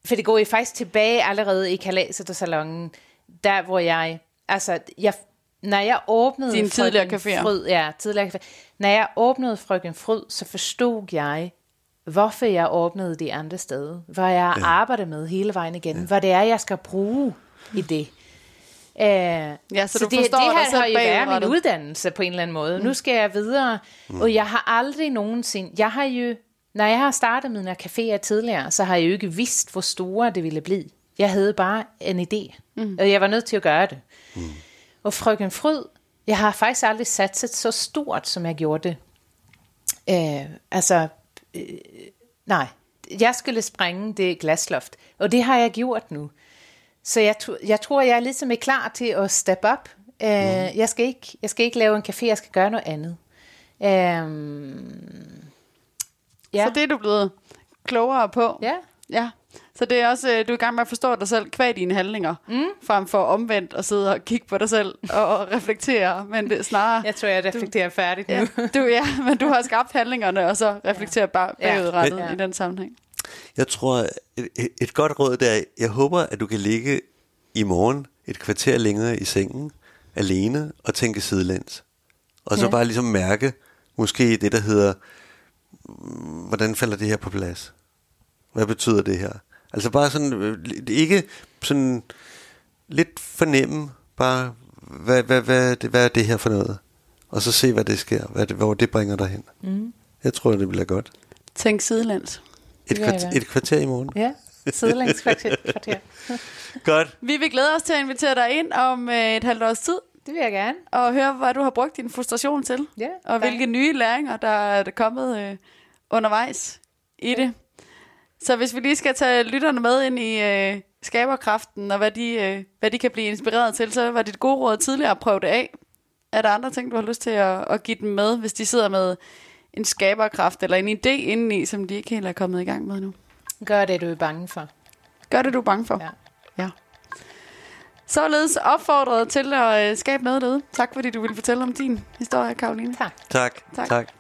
For det går jo faktisk tilbage allerede i kalaset og salongen, der hvor jeg, altså, jeg, når jeg åbnede Dine tidligere caféer. Fryd, ja, tidligere café. Når jeg åbnede Frøken Fryd, så forstod jeg, hvorfor jeg åbnede de andre steder. Hvad jeg ja. arbejder med hele vejen igen. Ja. Hvad det er, jeg skal bruge i det. Uh, ja, så du det, forstår det her selv har jo været min uddannelse på en eller anden måde. Mm. Nu skal jeg videre, mm. og jeg har aldrig nogensinde... Jeg har jo, når jeg har startet mine caféer tidligere, så har jeg jo ikke vidst, hvor store det ville blive. Jeg havde bare en idé, mm. og jeg var nødt til at gøre det. Mm. Og Frøken Fryd, jeg har faktisk aldrig satset så stort, som jeg gjorde det. Øh, altså, øh, nej. Jeg skulle sprænge det glasloft, og det har jeg gjort nu. Så jeg, jeg tror, jeg er ligesom er klar til at step up. Øh, jeg, skal ikke, jeg skal ikke lave en café, jeg skal gøre noget andet. Øh, ja. Så det er du blevet klogere på. Ja. Ja. Så det er også, øh, du er i gang med at forstå dig selv kvad dine handlinger, mm. frem for omvendt at sidde og kigge på dig selv og, og reflektere, men det er snarere... Jeg tror, jeg reflekterer færdigt nu. Ja, du, ja, men du har skabt handlingerne, og så reflekterer bare Ja. bagudrettet Ja. i den sammenhæng. Jeg tror, et, et- godt råd der er, jeg håber, at du kan ligge i morgen et kvarter længere i sengen, alene, og tænke sidelæns. Og så Ja. bare ligesom mærke, måske det, der hedder, mm, hvordan falder det her på plads? Hvad betyder det her? Altså bare sådan, øh, lidt- ikke sådan lidt fornemme, bare, hvad, hvad, hvad, er det, hvad er det her for noget? Og så se, hvad det sker, hvad det, hvor det bringer dig hen. Mm. Jeg tror, det bliver godt. Tænk sidelæns. Et, kvarter, et kvarter i morgen. Ja, sidelængs kvarter. Godt. Vi vil glæde os til at invitere dig ind om øh, et halvt års tid, Det vil jeg gerne. og høre, hvad du har brugt din frustration til, Ja, og tak. hvilke nye læringer, der er kommet øh, undervejs i det. Så hvis vi lige skal tage lytterne med ind i øh, skaberkraften, og hvad de, øh, hvad de kan blive inspireret til, så var dit gode råd tidligere at prøve det af. Er der andre ting, du har lyst til at, at give dem med, hvis de sidder med en skaberkraft eller en idé indeni, som de ikke helt er kommet i gang med nu? Gør det, du er bange for. Gør det, du er bange for. Ja. ja. Således opfordret til at øh, skabe noget derude. Tak fordi du ville fortælle om din historie, Karoline. Tak. Tak. Tak. tak.